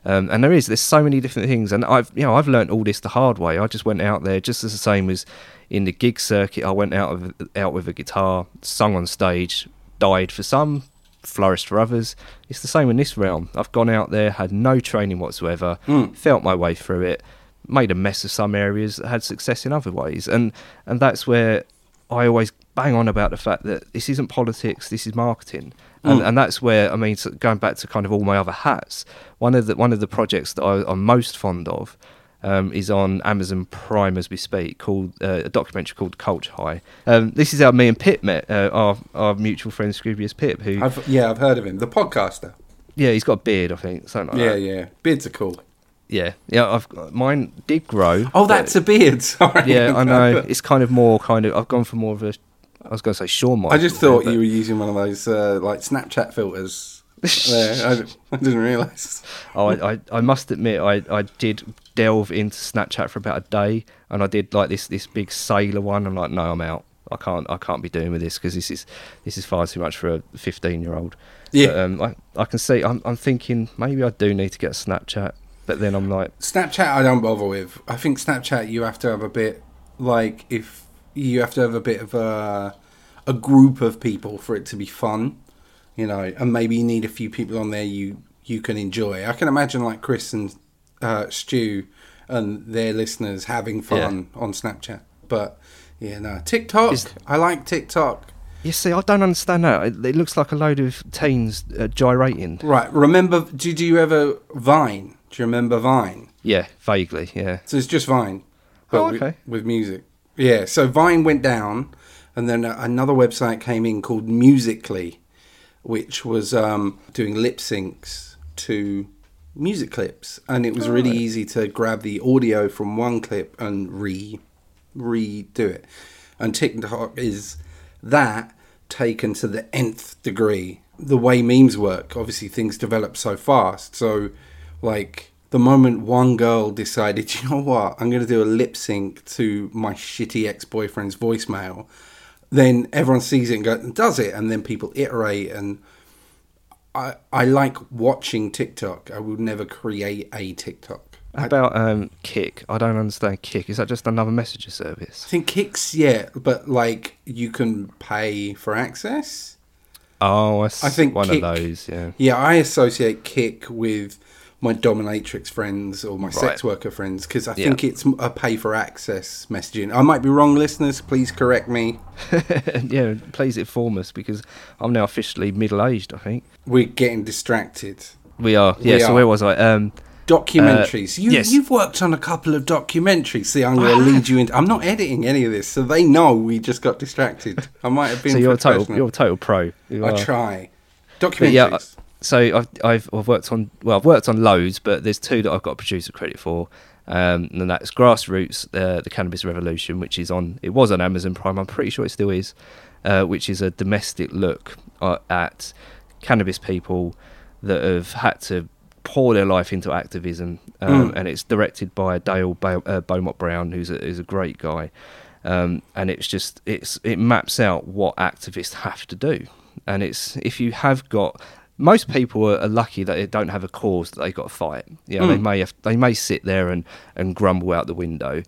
Um, and there is there's so many different things, and I've you know I've learned all this the hard way. I just went out there just as the same as in the gig circuit. I went out of, out with a guitar, sung on stage, died for some, flourished for others. It's the same in this realm. I've gone out there, had no training whatsoever, hmm. felt my way through it, made a mess of some areas, had success in other ways, and and that's where I always bang on about the fact that this isn't politics, this is marketing. And, hmm. and that's where I mean, so going back to kind of all my other hats. One of the one of the projects that I, I'm most fond of um, is on Amazon Prime as we speak, called uh, a documentary called Culture High. Um, this is how me and Pip met, uh, our our mutual friend Scroobius Pip, who I've yeah, I've heard of him. The podcaster. yeah, he's got a beard, I think, something like Yeah, that. yeah. yeah, Beards are cool. yeah, yeah. I've mine did grow. Oh, that's a beard. Sorry. yeah, I know. It's kind of more kind of. I've gone for more of a. I was going to say Shawn I just thought you were using one of those uh, like Snapchat filters. There. I, I didn't realise. Oh, I, I, I must admit, I, I did delve into Snapchat for about a day, and I did like this this big sailor one. I'm like, no, I'm out. I can't I can't be doing with this because this is this is far too much for a 15 year old. Yeah. But, um, I I can see. I'm I'm thinking maybe I do need to get a Snapchat, but then I'm like, Snapchat, I don't bother with. I think Snapchat, you have to have a bit like if you have to have a bit of a a group of people for it to be fun, you know, and maybe you need a few people on there you you can enjoy. I can imagine like Chris and uh, Stu and their listeners having fun on Snapchat, but yeah, no TikTok. Is- I like TikTok. You see, I don't understand that. It, it looks like a load of teens uh, gyrating. Right. Remember? Did you ever Vine? Do you remember Vine? Yeah, vaguely. Yeah. So it's just Vine, but Oh, with- okay. with, music. Yeah. So Vine went down, and then another website came in called Musical.ly, which was um, doing lip syncs to music clips, and it was really easy to grab the audio from one clip and re redo it. And TikTok is that taken to the nth degree. The way memes work, obviously things develop so fast. So, like the moment one girl decided, you know what, I'm going to do a lip sync to my shitty ex boyfriend's voicemail, then everyone sees it and, go, and does it, and then people iterate. And I I like watching TikTok. I would never create a TikTok. How about um, Kik? I don't understand Kik. Is that just another messenger service? I think Kiks, yeah, but like you can pay for access. Oh, I think one Kik- of those. Yeah. Yeah, I associate Kik with my dominatrix friends or my sex worker friends because I Yeah. think it's a pay for access messaging. I might be wrong, listeners. Please correct me. yeah, please inform us because I'm now officially middle aged. I think We're getting distracted. we are. Yeah. We so are. where was I? Um, Documentaries. Uh, you, yes. You've worked on a couple of documentaries. See, I'm going to lead you into. I'm not editing any of this, so they know we just got distracted. I might have been. so you're a total. You're a total pro. You I are. try. But Documentaries. yeah, so I've, I've I've worked on well, I've worked on loads, but there's two that I've got producer credit for, um, and that's Grassroots, uh, the Cannabis Revolution, which is on. It was on Amazon Prime. I'm pretty sure it still is, uh, which is a domestic look uh, at cannabis people that have had to pour their life into activism, um, and it's directed by Dale uh, Beaumont Brown, who's a, who's a great guy. Um, and it's just it's it maps out what activists have to do, and it's if you have got most people are, are lucky that they don't have a cause that they've got to fight. You know, they hmm. may have, they may sit there and, and grumble out the window,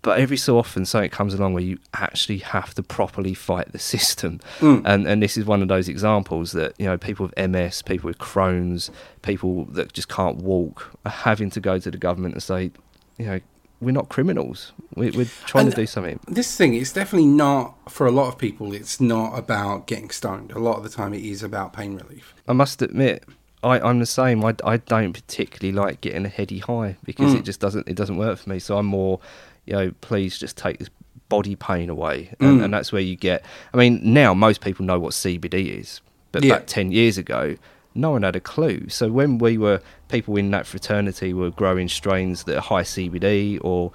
but every so often something comes along where you actually have to properly fight the system. Hmm. And and this is one of those examples that you know people with MS, people with Crohn's, people that just can't walk are having to go to the government and say, you know, we're not criminals. We're, we're trying And to do something. this thing it's definitely not for a lot of people it's not about getting stoned a lot of the time it is about pain relief I must admit, I, I'm the same. I, I don't particularly like getting a heady high because it mm. just doesn't it doesn't work for me. So I'm more, you know, please just take this body pain away, and, mm. and that's where you get. I mean, now most people know what CBD is, but Yeah. back ten years ago, no one had a clue. So when we were people in that fraternity were growing strains that are high CBD or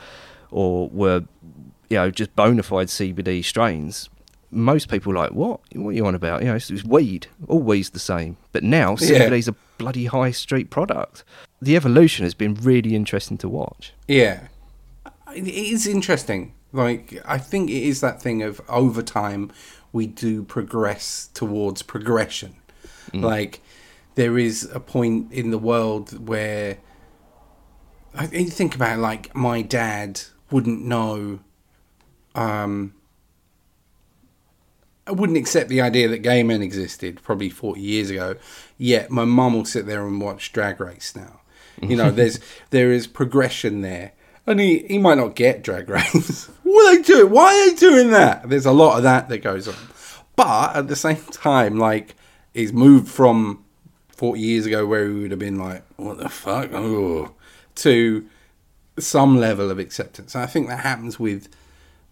or were you know just bona fide CBD strains. Most people are like what? What are you on about? You know, it's, it's weed. All weed's the same. But now Yeah. CBD's a bloody high street product. The evolution has been really interesting to watch. yeah it is interesting like i think it is that thing of over time we do progress towards progression mm. like there is a point in the world where I you think about it, like my dad wouldn't know um I wouldn't accept the idea that gay men existed probably 40 years ago. Yet my mum will sit there and watch Drag Race now. You know, there's there is progression there. And he, he might not get Drag Race. what are they doing? Why are they doing that? There's a lot of that that goes on. But at the same time, like, he's moved from 40 years ago where we would have been like, what the fuck? Oh, to some level of acceptance. And I think that happens with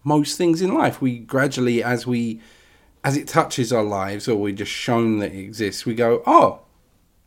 most things in life. We gradually, as we, as it touches our lives, or we're just shown that it exists, we go, oh,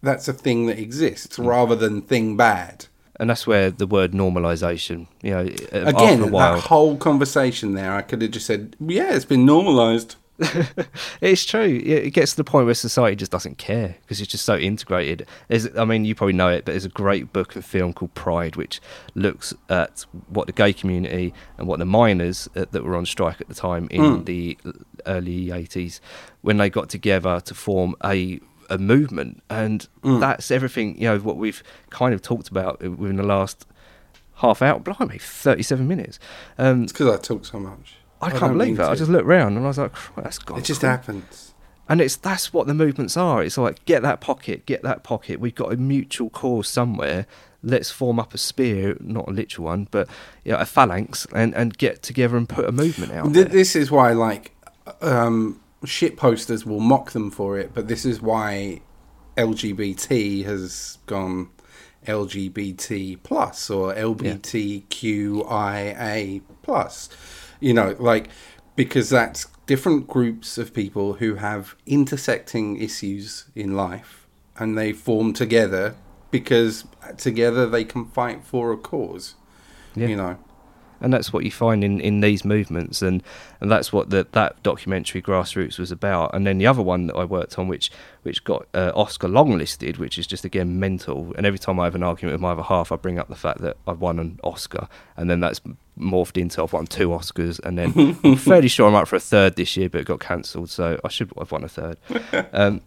that's a thing that exists, mm. rather than thing bad. And that's where the word normalization, you know, Again, after a while, that whole conversation there, I could have just said, yeah, it's been normalized. It's true. It gets to the point where society just doesn't care because it's just so integrated. There's, I mean, you probably know it, but there's a great book and film called Pride, which looks at what the gay community and what the miners uh, that were on strike at the time in the early 80s, when they got together to form a a movement, and that's everything. You know what we've kind of talked about within the last half hour. Blimey, 37 minutes. Um, It's because I talk so much. I can't believe that. I just looked round and I was like, "Christ, that's gone. It just quick." happens. And it's that's what the movements are. It's like get that pocket, get that pocket. We've got a mutual cause somewhere. Let's form up a spear, not a literal one, but you know, a phalanx, and, and get together and put a movement out Th- This is why, like, um, shit posters will mock them for it, but this is why LGBT has gone LGBT plus or LGBTQIA plus. You know, like because that's different groups of people who have intersecting issues in life and they form together because together they can fight for a cause. Yeah. You know. And that's what you find in, in these movements. And, and that's what the, that documentary grassroots was about. And then the other one that i worked on which which got uh, oscar longlisted which is just again mental. And every time i have an argument with my other half i bring up the fact that i've won an oscar. And then that's morphed into i've won two oscars. And then i'm fairly sure i'm up for a third this year but it got cancelled. So i should have won a third. Um,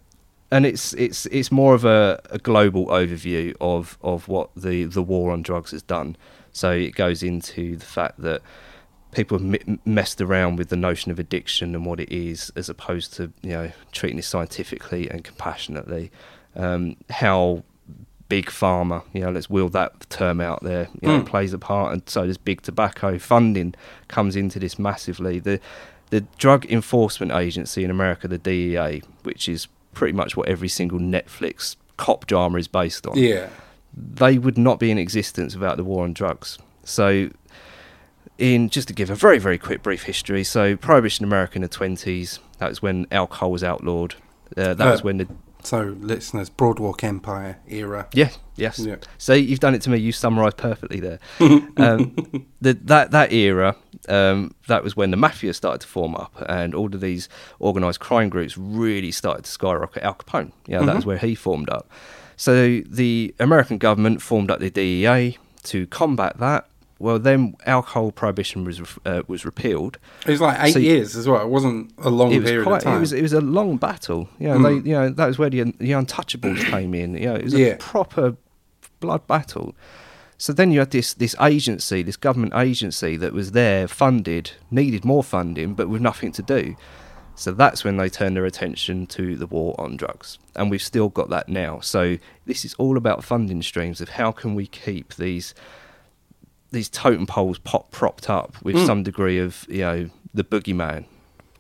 and it's it's it's more of a, a global overview of, of what the, the war on drugs has done. So it goes into the fact that people have m- messed around with the notion of addiction and what it is, as opposed to you know treating it scientifically and compassionately. Um, how big pharma, you know, let's wheel that term out there, you know, Mm. plays a part, and so does big tobacco. Funding comes into this massively. The the Drug Enforcement Agency in America, the DEA, which is pretty much what every single Netflix cop drama is based on Yeah. They would not be in existence without the war on drugs. So, in just to give a very very quick brief history, so prohibition in America in the twenties, that was when alcohol was outlawed. Uh, that was Uh, when the So, listeners, Boardwalk Empire era. yeah yes. Yeah. So you've done it to me. You summarised perfectly there. um, the, that that era, um, that was when the mafia started to form up, and all of these organised crime groups really started to skyrocket. Al Capone, yeah, that Mm-hmm. was where he formed up. So the American government formed up the DEA to combat that. Well, then alcohol prohibition was uh, was repealed. It was like eight So years as well. It wasn't a long It was period quite. of time. It was it was a long battle. You know, they you know that was where the, the Untouchables came in. You know, it was Yeah. a proper blood battle. So then you had this this agency, this government agency that was there, funded, needed more funding, but with nothing to do. So that's when they turned their attention to the war on drugs, and we've still got that now. So this is all about funding streams of how can we keep these these totem poles pop, propped up with Hmm. some degree of you know the boogeyman.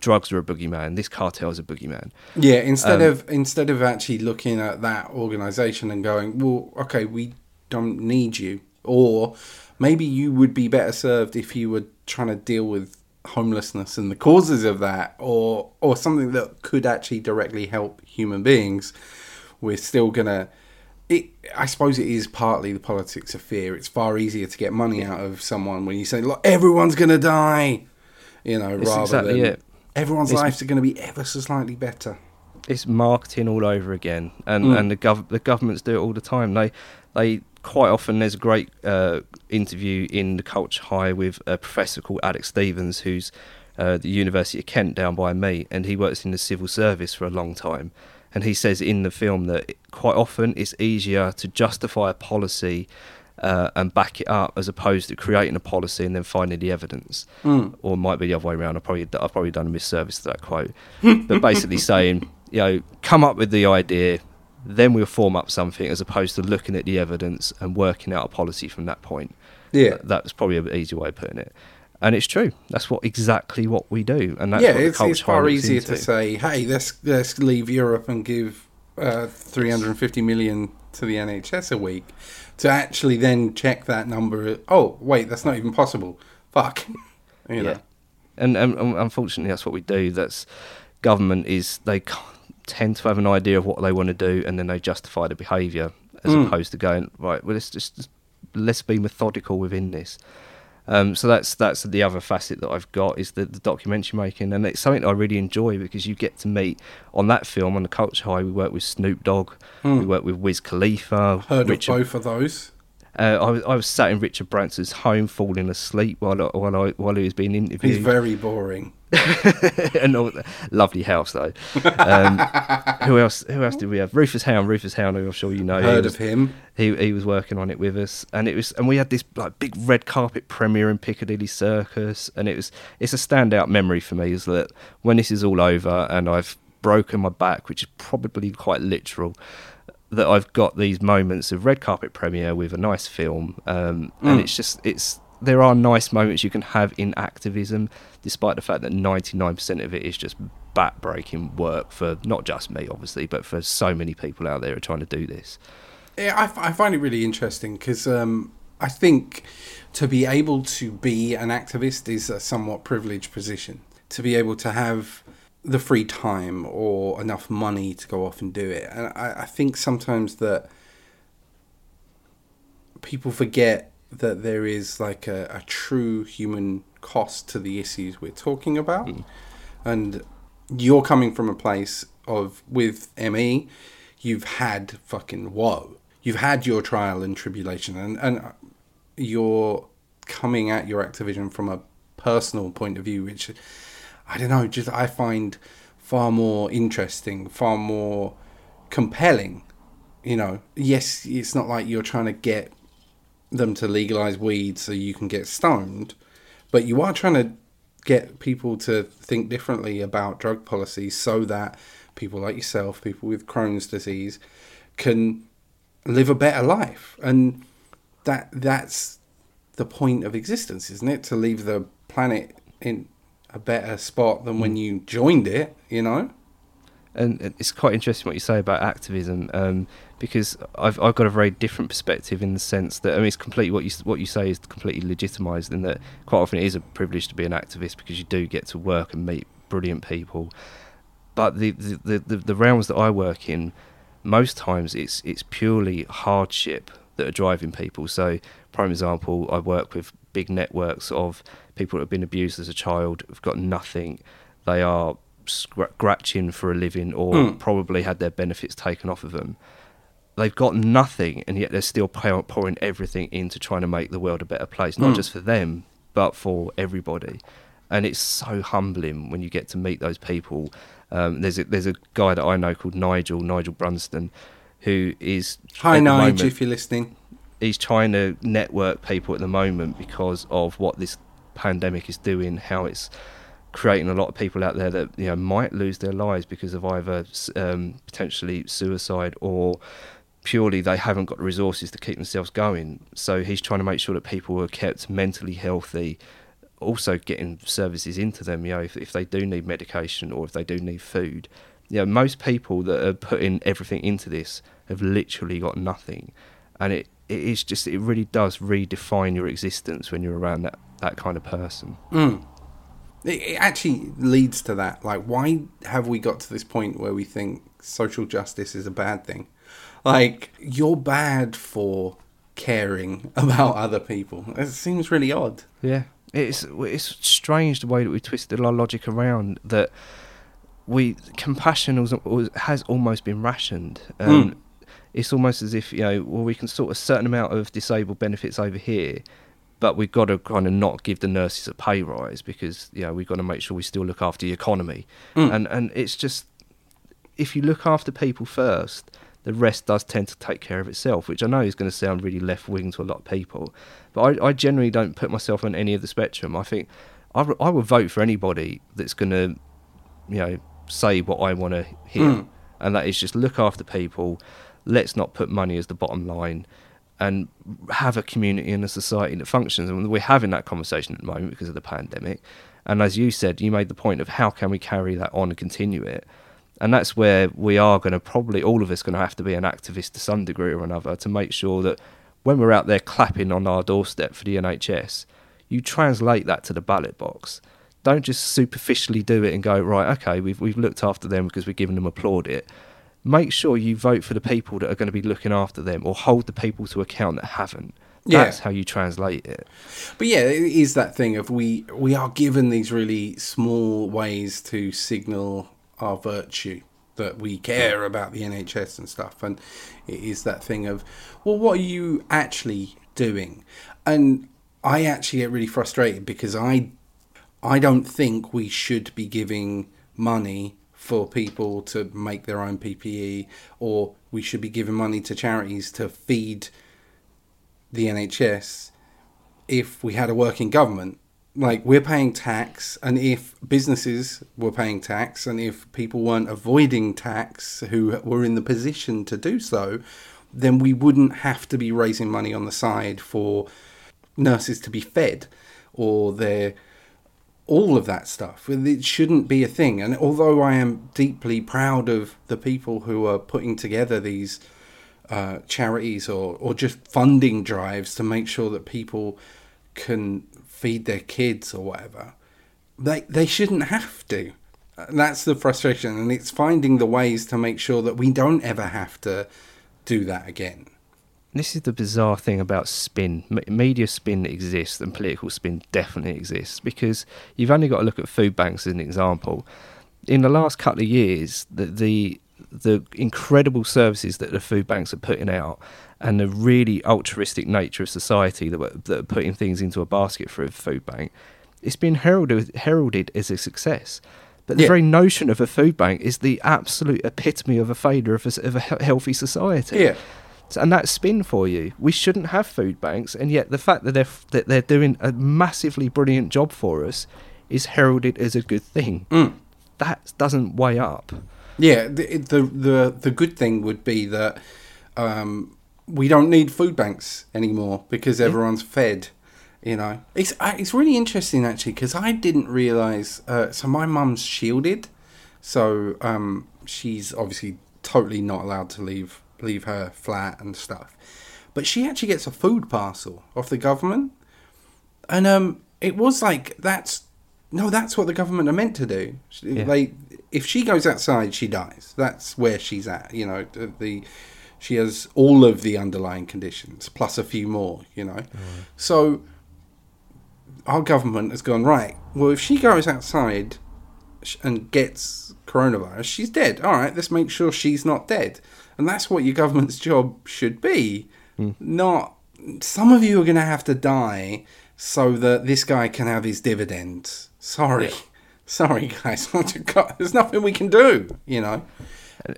Drugs are a boogeyman. This cartel is a boogeyman. Yeah, instead Um, of instead of actually looking at that organization and going, well, okay, we don't need you, or maybe you would be better served if you were trying to deal with homelessness and the causes of that, or or something that could actually directly help human beings. We're still gonna. It, I suppose it is partly the politics of fear. It's far easier to get money out of someone when you say, "Look, everyone's gonna die," you know, It's rather exactly than it. everyone's It's- lives are going to be ever so slightly better. it's marketing all over again, and Mm. and the gov- the governments do it all the time. They they quite often there's a great uh, interview in the Culture High with a professor called Alex Stevens, who's uh, the University of Kent down by me, and he works in the civil service for a long time. And he says in the film that quite often it's easier to justify a policy uh, and back it up as opposed to creating a policy and then finding the evidence. Or it might be the other way around. I've probably, I've probably done a misservice to that quote. but basically saying, you know, come up with the idea, then we'll form up something as opposed to looking at the evidence and working out a policy from that point. Yeah. That's probably an easy way of putting it. And it's true. That's what exactly what we do, and that's yeah, it's, it's far easier to say, hey, let's let's leave Europe and give uh, 350 million to the NHS a week, to actually then check that number. Oh, wait, that's not even possible. Fuck. You know. Yeah. And, and, and unfortunately, that's what we do. That's government is they tend to have an idea of what they want to do, and then they justify the behaviour as Mm. opposed to going right. Well, let's just, let's be methodical within this. Um, so that's that's the other facet that I've got is the, the documentary making, and it's something I really enjoy because you get to meet on that film on the Culture High. We work with Snoop Dogg, we work with Wiz Khalifa. Heard Richard of both of those. Uh, I, was, I was sat in Richard Branson's home, falling asleep while I, while I, while he was being interviewed. He's very boring. and all, lovely house though. Um, who else? Who else did we have? Rufus Hound. Rufus Hound, I'm sure you know. he Heard was- of him. He he was working on it with us, and it was and we had this like big red carpet premiere in Piccadilly Circus, and it was it's a standout memory for me is that when this is all over and I've broken my back, which is probably quite literal. That I've got these moments of red carpet premiere with a nice film, um, and it's just it's there are nice moments you can have in activism, despite the fact that ninety nine percent of it is just back-breaking work for not just me, obviously, but for so many people out there who are trying to do this. Yeah, I, f- I find it really interesting because um, I think to be able to be an activist is a somewhat privileged position. To be able to have the free time or enough money to go off and do it. And I, I think sometimes that people forget that there is like a, a true human cost to the issues we're talking about. Mm. And you're coming from a place of, with ME, you've had fucking woe. You've had your trial and tribulation, and, and you're coming at your activism from a personal point of view, which I don't know, just I find far more interesting, far more compelling. You know, yes, it's not like you're trying to get them to legalize weed so you can get stoned, but you are trying to get people to think differently about drug policies so that people like yourself, people with Crohn's disease, can live a better life. And that that's the point of existence, isn't it? To leave the planet in a better spot than when you joined it, you know? and it's quite interesting what you say about activism um, because I've I've got a very different perspective in the sense that I mean it's completely what you what you say is completely legitimised in that quite often it is a privilege to be an activist because you do get to work and meet brilliant people, but the the, the, the, the realms that I work in, most times it's it's purely hardship that are driving people. So, prime example, I work with big networks of people that have been abused as a child, have got nothing. They are scratching for a living or Mm. probably had their benefits taken off of them. They've got nothing, and yet they're still pour- pouring everything into trying to make the world a better place, not Mm. just for them, but for everybody. And it's so humbling when you get to meet those people. Um, there's a, there's a guy that I know called Nigel, Nigel Brunston, who is Hi, Nigel, moment- if you're listening. he's trying to network people at the moment because of what this pandemic is doing, how it's creating a lot of people out there that you know might lose their lives because of either um, potentially suicide or purely they haven't got the resources to keep themselves going. So he's trying to make sure that people are kept mentally healthy. Also, getting services into them, you know, if, if they do need medication or if they do need food. You know, most people that are putting everything into this have literally got nothing and it, it is just it really does redefine your existence when you're around that, that kind of person. Mm. It, it actually leads to that. Like, why have we got to this point where we think social justice is a bad thing? Like, you're bad for caring about other people. It seems really odd. Yeah, it's it's strange the way that we twisted our logic around that we compassion has almost been rationed. Um, Mm. It's almost as if you know, well, we can sort a certain amount of disabled benefits over here, but we've got to kind of not give the nurses a pay rise because you know we've got to make sure we still look after the economy, Mm. and and it's just if you look after people first, the rest does tend to take care of itself, which I know is going to sound really left wing to a lot of people. But I, I generally don't put myself on any of the spectrum. I think I will vote for anybody that's going to, you know, say what I want to hear. Mm. And that is just look after people. Let's not put money as the bottom line and have a community and a society that functions. And we're having that conversation at the moment because of the pandemic. And as you said, you made the point of how can we carry that on and continue it and that's where we are going to probably all of us going to have to be an activist to some degree or another to make sure that when we're out there clapping on our doorstep for the NHS, you translate that to the ballot box. Don't just superficially do it and go right. Okay, we've we've looked after them because we've given them a plaudit. Make sure you vote for the people that are going to be looking after them, or hold the people to account that haven't. Yeah. That's how you translate it. But yeah, it is that thing of we we are given these really small ways to signal our virtue that we care about the NHS and stuff, and it is that thing of, well, what are you actually doing? And I actually get really frustrated because I I don't think we should be giving money for people to make their own PPE, or we should be giving money to charities to feed the NHS if we had a working government. Like we're paying tax, and if businesses were paying tax, and if people weren't avoiding tax who were in the position to do so, then we wouldn't have to be raising money on the side for nurses to be fed or their all of that stuff. It shouldn't be a thing. And although I am deeply proud of the people who are putting together these uh, charities or, or just funding drives to make sure that people can feed their kids or whatever, they, they shouldn't have to. That's the frustration. And it's finding the ways to make sure that we don't ever have to do that again. This is the bizarre thing about spin. Media spin exists and political spin definitely exists because you've only got to look at food banks as an example. In the last couple of years, the, the the incredible services that the food banks are putting out and the really altruistic nature of society that, that are putting things into a basket for a food bank, it's been heralded, heralded as a success. But the Yeah. very notion of a food bank is the absolute epitome of a failure of a, of a healthy society. Yeah. And that's spin for you. We shouldn't have food banks, and yet the fact that they're that they're doing a massively brilliant job for us is heralded as a good thing. That doesn't weigh up. Yeah, the the the, the good thing would be that um, we don't need food banks anymore because everyone's fed. You know, it's it's really interesting actually because I didn't realize. Uh, so my mum's shielded, so um, she's obviously totally not allowed to leave leave her flat and stuff. But she actually gets a food parcel off the government, and um, it was like that's no, that's what the government are meant to do. Yeah. They, if she goes outside, she dies. That's where she's at. You know, the, the she has all of the underlying conditions plus a few more. You know, so our government has gone right. Well, if she goes outside and gets coronavirus, she's dead. All right, let's make sure she's not dead, and that's what your government's job should be. Hmm. Not some of you are going to have to die so that this guy can have his dividends. Sorry, sorry, guys. There's nothing we can do. You know.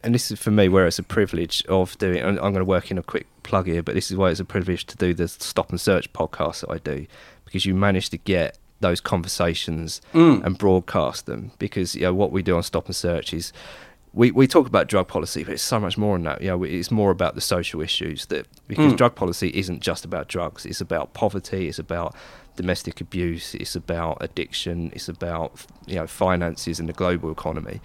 And- this is for me where it's a privilege of doing. I'm, I'm going to work in a quick plug here, but this is why it's a privilege to do the Stop and Search podcast that I do because you manage to get those conversations mm. and broadcast them. Because you know what we do on Stop and Search is we, we talk about drug policy, but it's so much more than that. You know, it's more about the social issues that because hmm. drug policy isn't just about drugs. It's about poverty. It's about domestic abuse. It's about addiction. It's about you know finances and the global economy.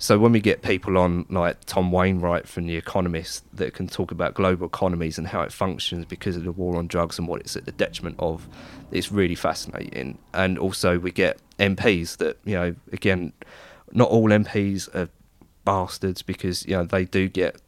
So when we get people on like Tom Wainwright from The Economist that can talk about global economies and how it functions because of the war on drugs and what it's at the detriment of, it's really fascinating. And also we get MPs that you know again, not all MPs are bastards because you know they do get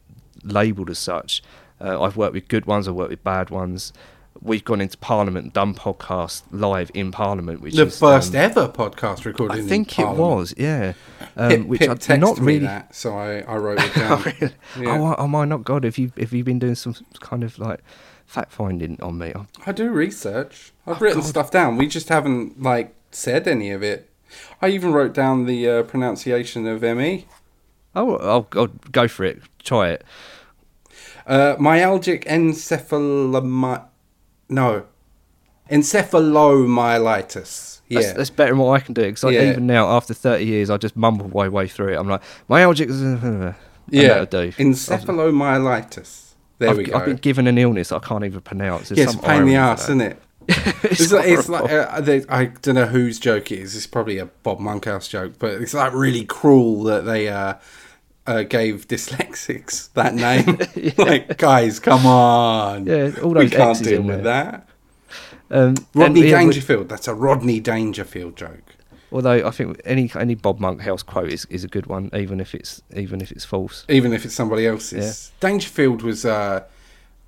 labelled as such. Uh, I've worked with good ones. I've worked with bad ones. We've gone into Parliament and done podcasts live in Parliament, which is The is first um, ever podcast recorded. I in think it was, yeah. Um, Pip, which Pip I not really. that, so I, I wrote it down. Really? Yeah. Oh, oh my not God! Have you have you been doing some kind of like fact finding on me? Oh, I do research. I've Oh, written God. stuff down. We just haven't like said any of it. I even wrote down the uh, pronunciation of. ME. Oh, I'll, I'll go for it. Try it. Uh, myalgic encephalomy... No. Encephalomyelitis. Yeah. That's, that's better than what I can do. Because Yeah. even now, after thirty years, I just mumble my way through it. I'm like, myalgic. yeah. that'll do. Encephalomyelitis. There I've, we go. I've been given an illness I can't even pronounce. There's yeah, a pain in the ass, isn't it? it's, It's, like, it's like uh, I don't know whose joke it is. It's probably a Bob Monkhouse joke, but it's like really cruel that they uh, uh, gave dyslexics that name. Like, guys, come on. Yeah, all those we can't X's deal with that. Um, Rodney yeah, we- Dangerfield. That's a Rodney Dangerfield joke. Although I think any any Bob Monkhouse quote is, is a good one, even if it's even if it's false. even if it's somebody else's. Dangerfield was. Uh,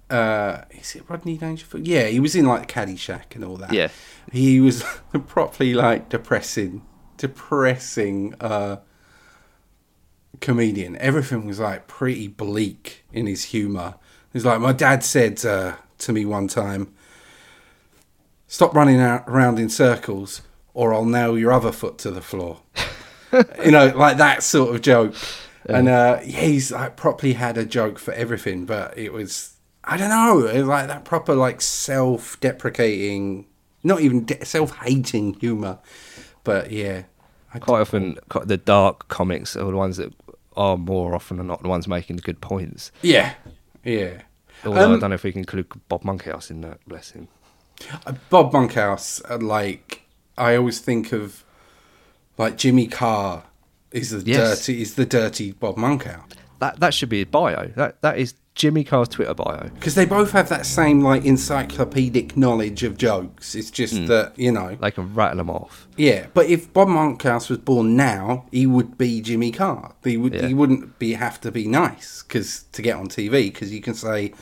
uh, is it Rodney Dangerfield? Yeah, he was in like Caddyshack and all that. Yeah. he was properly like depressing, depressing uh, comedian. Everything was like pretty bleak in his humour. He's like, my dad said uh, to me one time, "Stop running around in circles, or I'll nail your other foot to the floor." you know, like that sort of joke. And uh, yeah, he's like properly had a joke for everything, but it was I don't know, it was like that proper like self-deprecating, not even de- self-hating humor. But yeah, I Quite often, the dark comics are the ones that are more often than not the ones making the good points. yeah, yeah. Although I Um, don't know if we can include Bob Monkhouse in that. Bless him. Uh, Bob Monkhouse, uh, like I always think of Like Jimmy Carr is the Yes. dirty is the dirty Bob Monkhouse. That that should be his bio. That that is Jimmy Carr's Twitter bio. Because they both have that same like encyclopedic knowledge of jokes. It's just Hmm. that you know, They can rattle them off. yeah. But if Bob Monkhouse was born now, he would be Jimmy Carr. He would Yeah. he wouldn't be have to be nice because to get on TV because you can say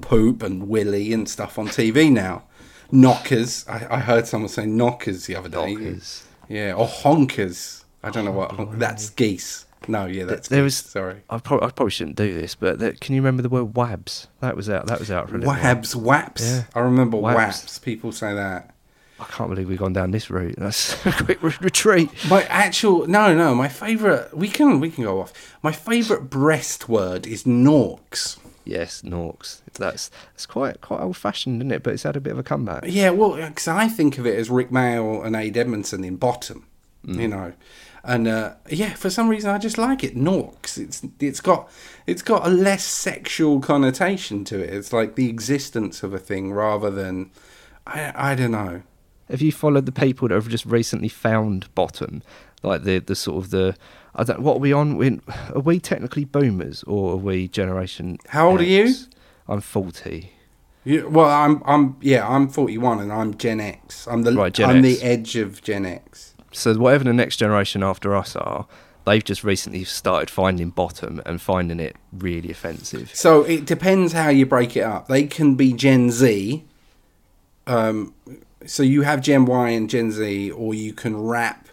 poop and willy and stuff on TV now. Knockers. I, I heard someone say knockers the other day. Knockers. Yeah, or honkers. I don't know what honk- that's geese. No, yeah, that's there geese. was. sorry. I probably, I probably shouldn't do this, but can you remember the word wabs? That was out. That was out for a little while. Wabs, waps. Yeah. I remember Waps. waps. People say that. I can't believe we've gone down this route. That's a quick re- retreat. My actual no, no. My favorite. We can we can go off. My favorite breast word is norks. Yes, Norks. That's that's quite quite old fashioned, isn't it? But it's had a bit of a comeback. Yeah, well, because I think of it as Rik Mayall and Ade Edmondson in Bottom, you mm. know, and uh, yeah, for some reason I just like it. Norks. It's it's got it's got a less sexual connotation to it. It's like the existence of a thing rather than I I don't know. Have you followed the people that have just recently found bottom, like the the sort of the I don't what are we on? we are we technically boomers or are we generation? How old are you? I'm forty. You, well, I'm I'm yeah, I'm 41 and I'm Gen X. I'm the Right, Gen I'm X. the edge of Gen X. So whatever the next generation after us are, they've just recently started finding bottom and finding it really offensive. So it depends how you break it up. They can be Gen Z. Um, so you have Gen Y and Gen Z, or you can wrap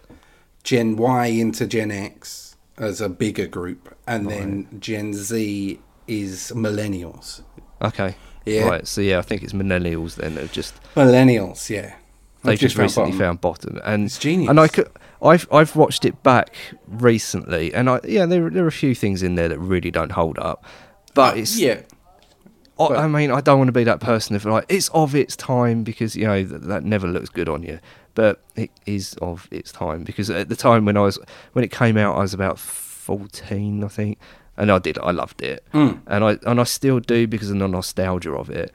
Gen Y into Gen X as a bigger group, and then Gen Z is millennials. Okay. Yeah. Right. So yeah, I think it's millennials then just Millennials, yeah. They I've just, found recently bottom. found bottom and It's genius. and I could I've I've watched it back recently and I yeah there there are a few things in there that really don't hold up but it's yeah. I, but- I mean I don't want to be that person if like it's of its time because you know that, that never looks good on you but it is of its time because at the time when I was when it came out I was about 14 I think and I did I loved it Mm. and I and I still do because of the nostalgia of it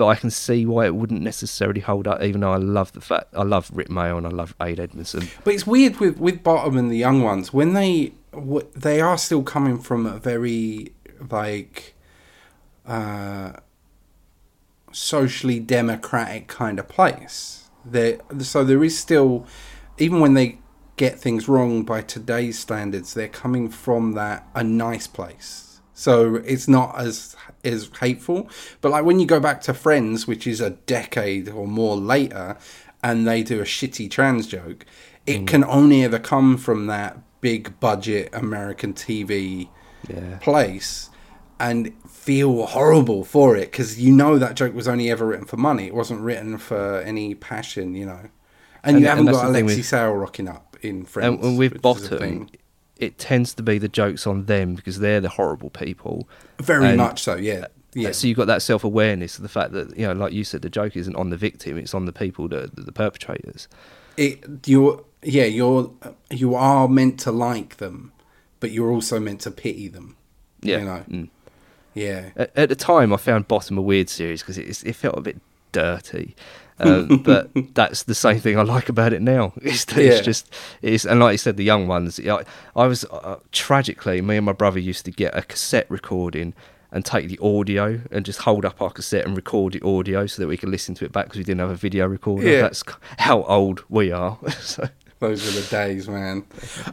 but I can see why it wouldn't necessarily hold up even though I love the fact I love Rik Mayall and I love Ade Edmondson But it's weird with with Bottom and the young ones when they they are still coming from a very like uh, socially democratic kind of place. There, so there is still even when they get things wrong by today's standards, they're coming from that a nice place. So it's not as as hateful. But like when you go back to Friends, which is a decade or more later, and they do a shitty trans joke, it mm. can only ever come from that big budget American TV Yeah. place and feel horrible for it because you know that joke was only ever written for money. It wasn't written for any passion, you know. And, And- you haven't and got Alexei with- Sayle rocking up in Friends. and, and with which is a Bottom. It tends to be the jokes on them because they're the horrible people very and- much so, yeah. Yeah. So you've got that self awareness of the fact that you know, like you said, the joke isn't on the victim; it's on the people that the perpetrators. it you're yeah you're you are meant to like them but you're also meant to pity them Yeah. you know Mm. yeah At, at the time, I found Bottom a weird series because it, it felt a bit dirty. Um, but that's the same thing I like about it now. It's, it's Yeah. just it's and like you said, the young ones. I, I was uh, tragically, me and my brother used to get a cassette recording and take the audio and just hold up our cassette and record the audio so that we could listen to it back because we didn't have a video recorder. Yeah. That's how old we are. so, those were the days man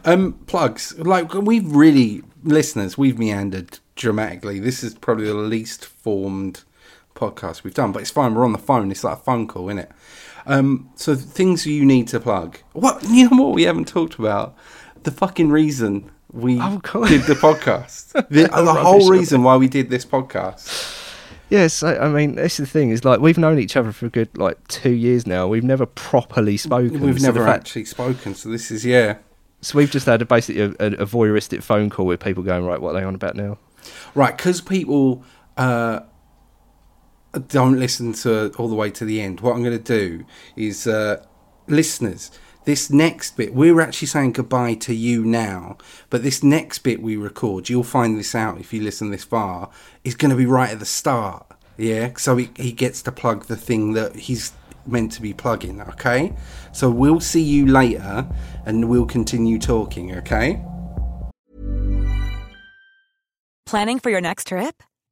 um plugs like we've really listeners we've meandered dramatically this is probably the least formed podcast we've done but it's fine we're on the phone it's like a phone call isn't it um so things you need to plug what you know what we haven't talked about the fucking reason we Oh, did the podcast the, the Rubbish, whole reason why we did this podcast Yes, I, I mean this is the thing is like we've known each other for a good like two years now. We've never properly spoken. We've So never fact- actually spoken, so this is yeah. So we've just had a, basically a, a, a voyeuristic phone call with people going right, what are they on about now? Right, because people uh, don't listen to all the way to the end. What I'm going to do is, uh, listeners, this next bit, we're actually saying goodbye to you now, but this next bit we record, you'll find this out if you listen this far, is going to be right at the start. Yeah, so he, he gets to plug the thing that he's meant to be plugging, okay? So we'll see you later and we'll continue talking, okay? Planning for your next trip?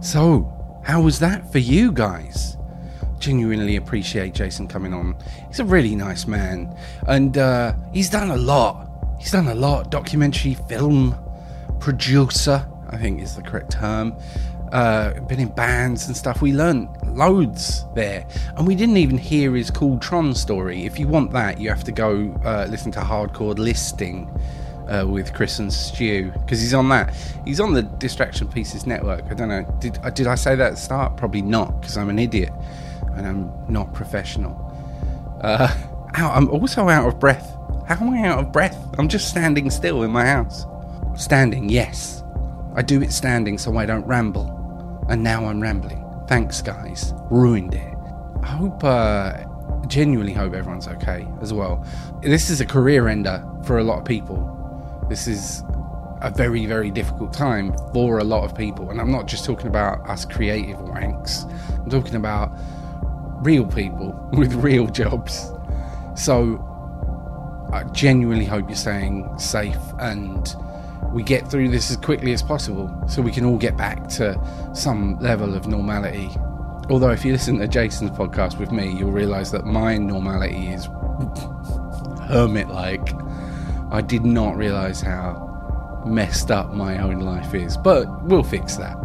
So, how was that for you guys? Genuinely appreciate Jason coming on. He's a really nice man, and uh, he's done a lot. He's done a lot. Documentary, film, producer, I think is the correct term. Uh, been in bands and stuff. We learned loads there, and we didn't even hear his cool Tron story. If you want that, you have to go uh, listen to Hardcore Listing uh, with Chris and Stu because he's on that. He's on the Distraction Pieces Network. I don't know. Did uh, did I say that at the start? Probably not because I'm an idiot and I'm not professional. Uh, I'm also out of breath. How am I out of breath? I'm just standing still in my house. Standing, yes. I do it standing so I don't ramble. And now I'm rambling. Thanks, guys. Ruined it. I hope, uh, genuinely hope everyone's okay as well. This is a career ender for a lot of people. This is a very, very difficult time for a lot of people. And I'm not just talking about us creative wanks, I'm talking about real people with real jobs. So I genuinely hope you're staying safe and we get through this as quickly as possible so we can all get back to some level of normality. Although, if you listen to Jason's podcast with me, you'll realize that my normality is hermit like. I did not realize how messed up my own life is, but we'll fix that.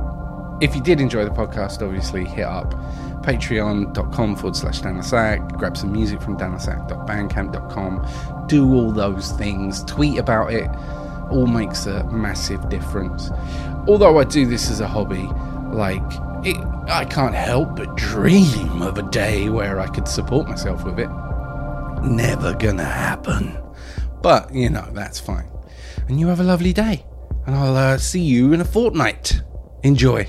If you did enjoy the podcast, obviously hit up patreon.com forward slash danasack, grab some music from danasack.bandcamp.com, do all those things, tweet about it, all makes a massive difference. Although I do this as a hobby, like, it, I can't help but dream of a day where I could support myself with it. Never gonna happen. But, you know, that's fine. And you have a lovely day. And I'll uh, see you in a fortnight. Enjoy.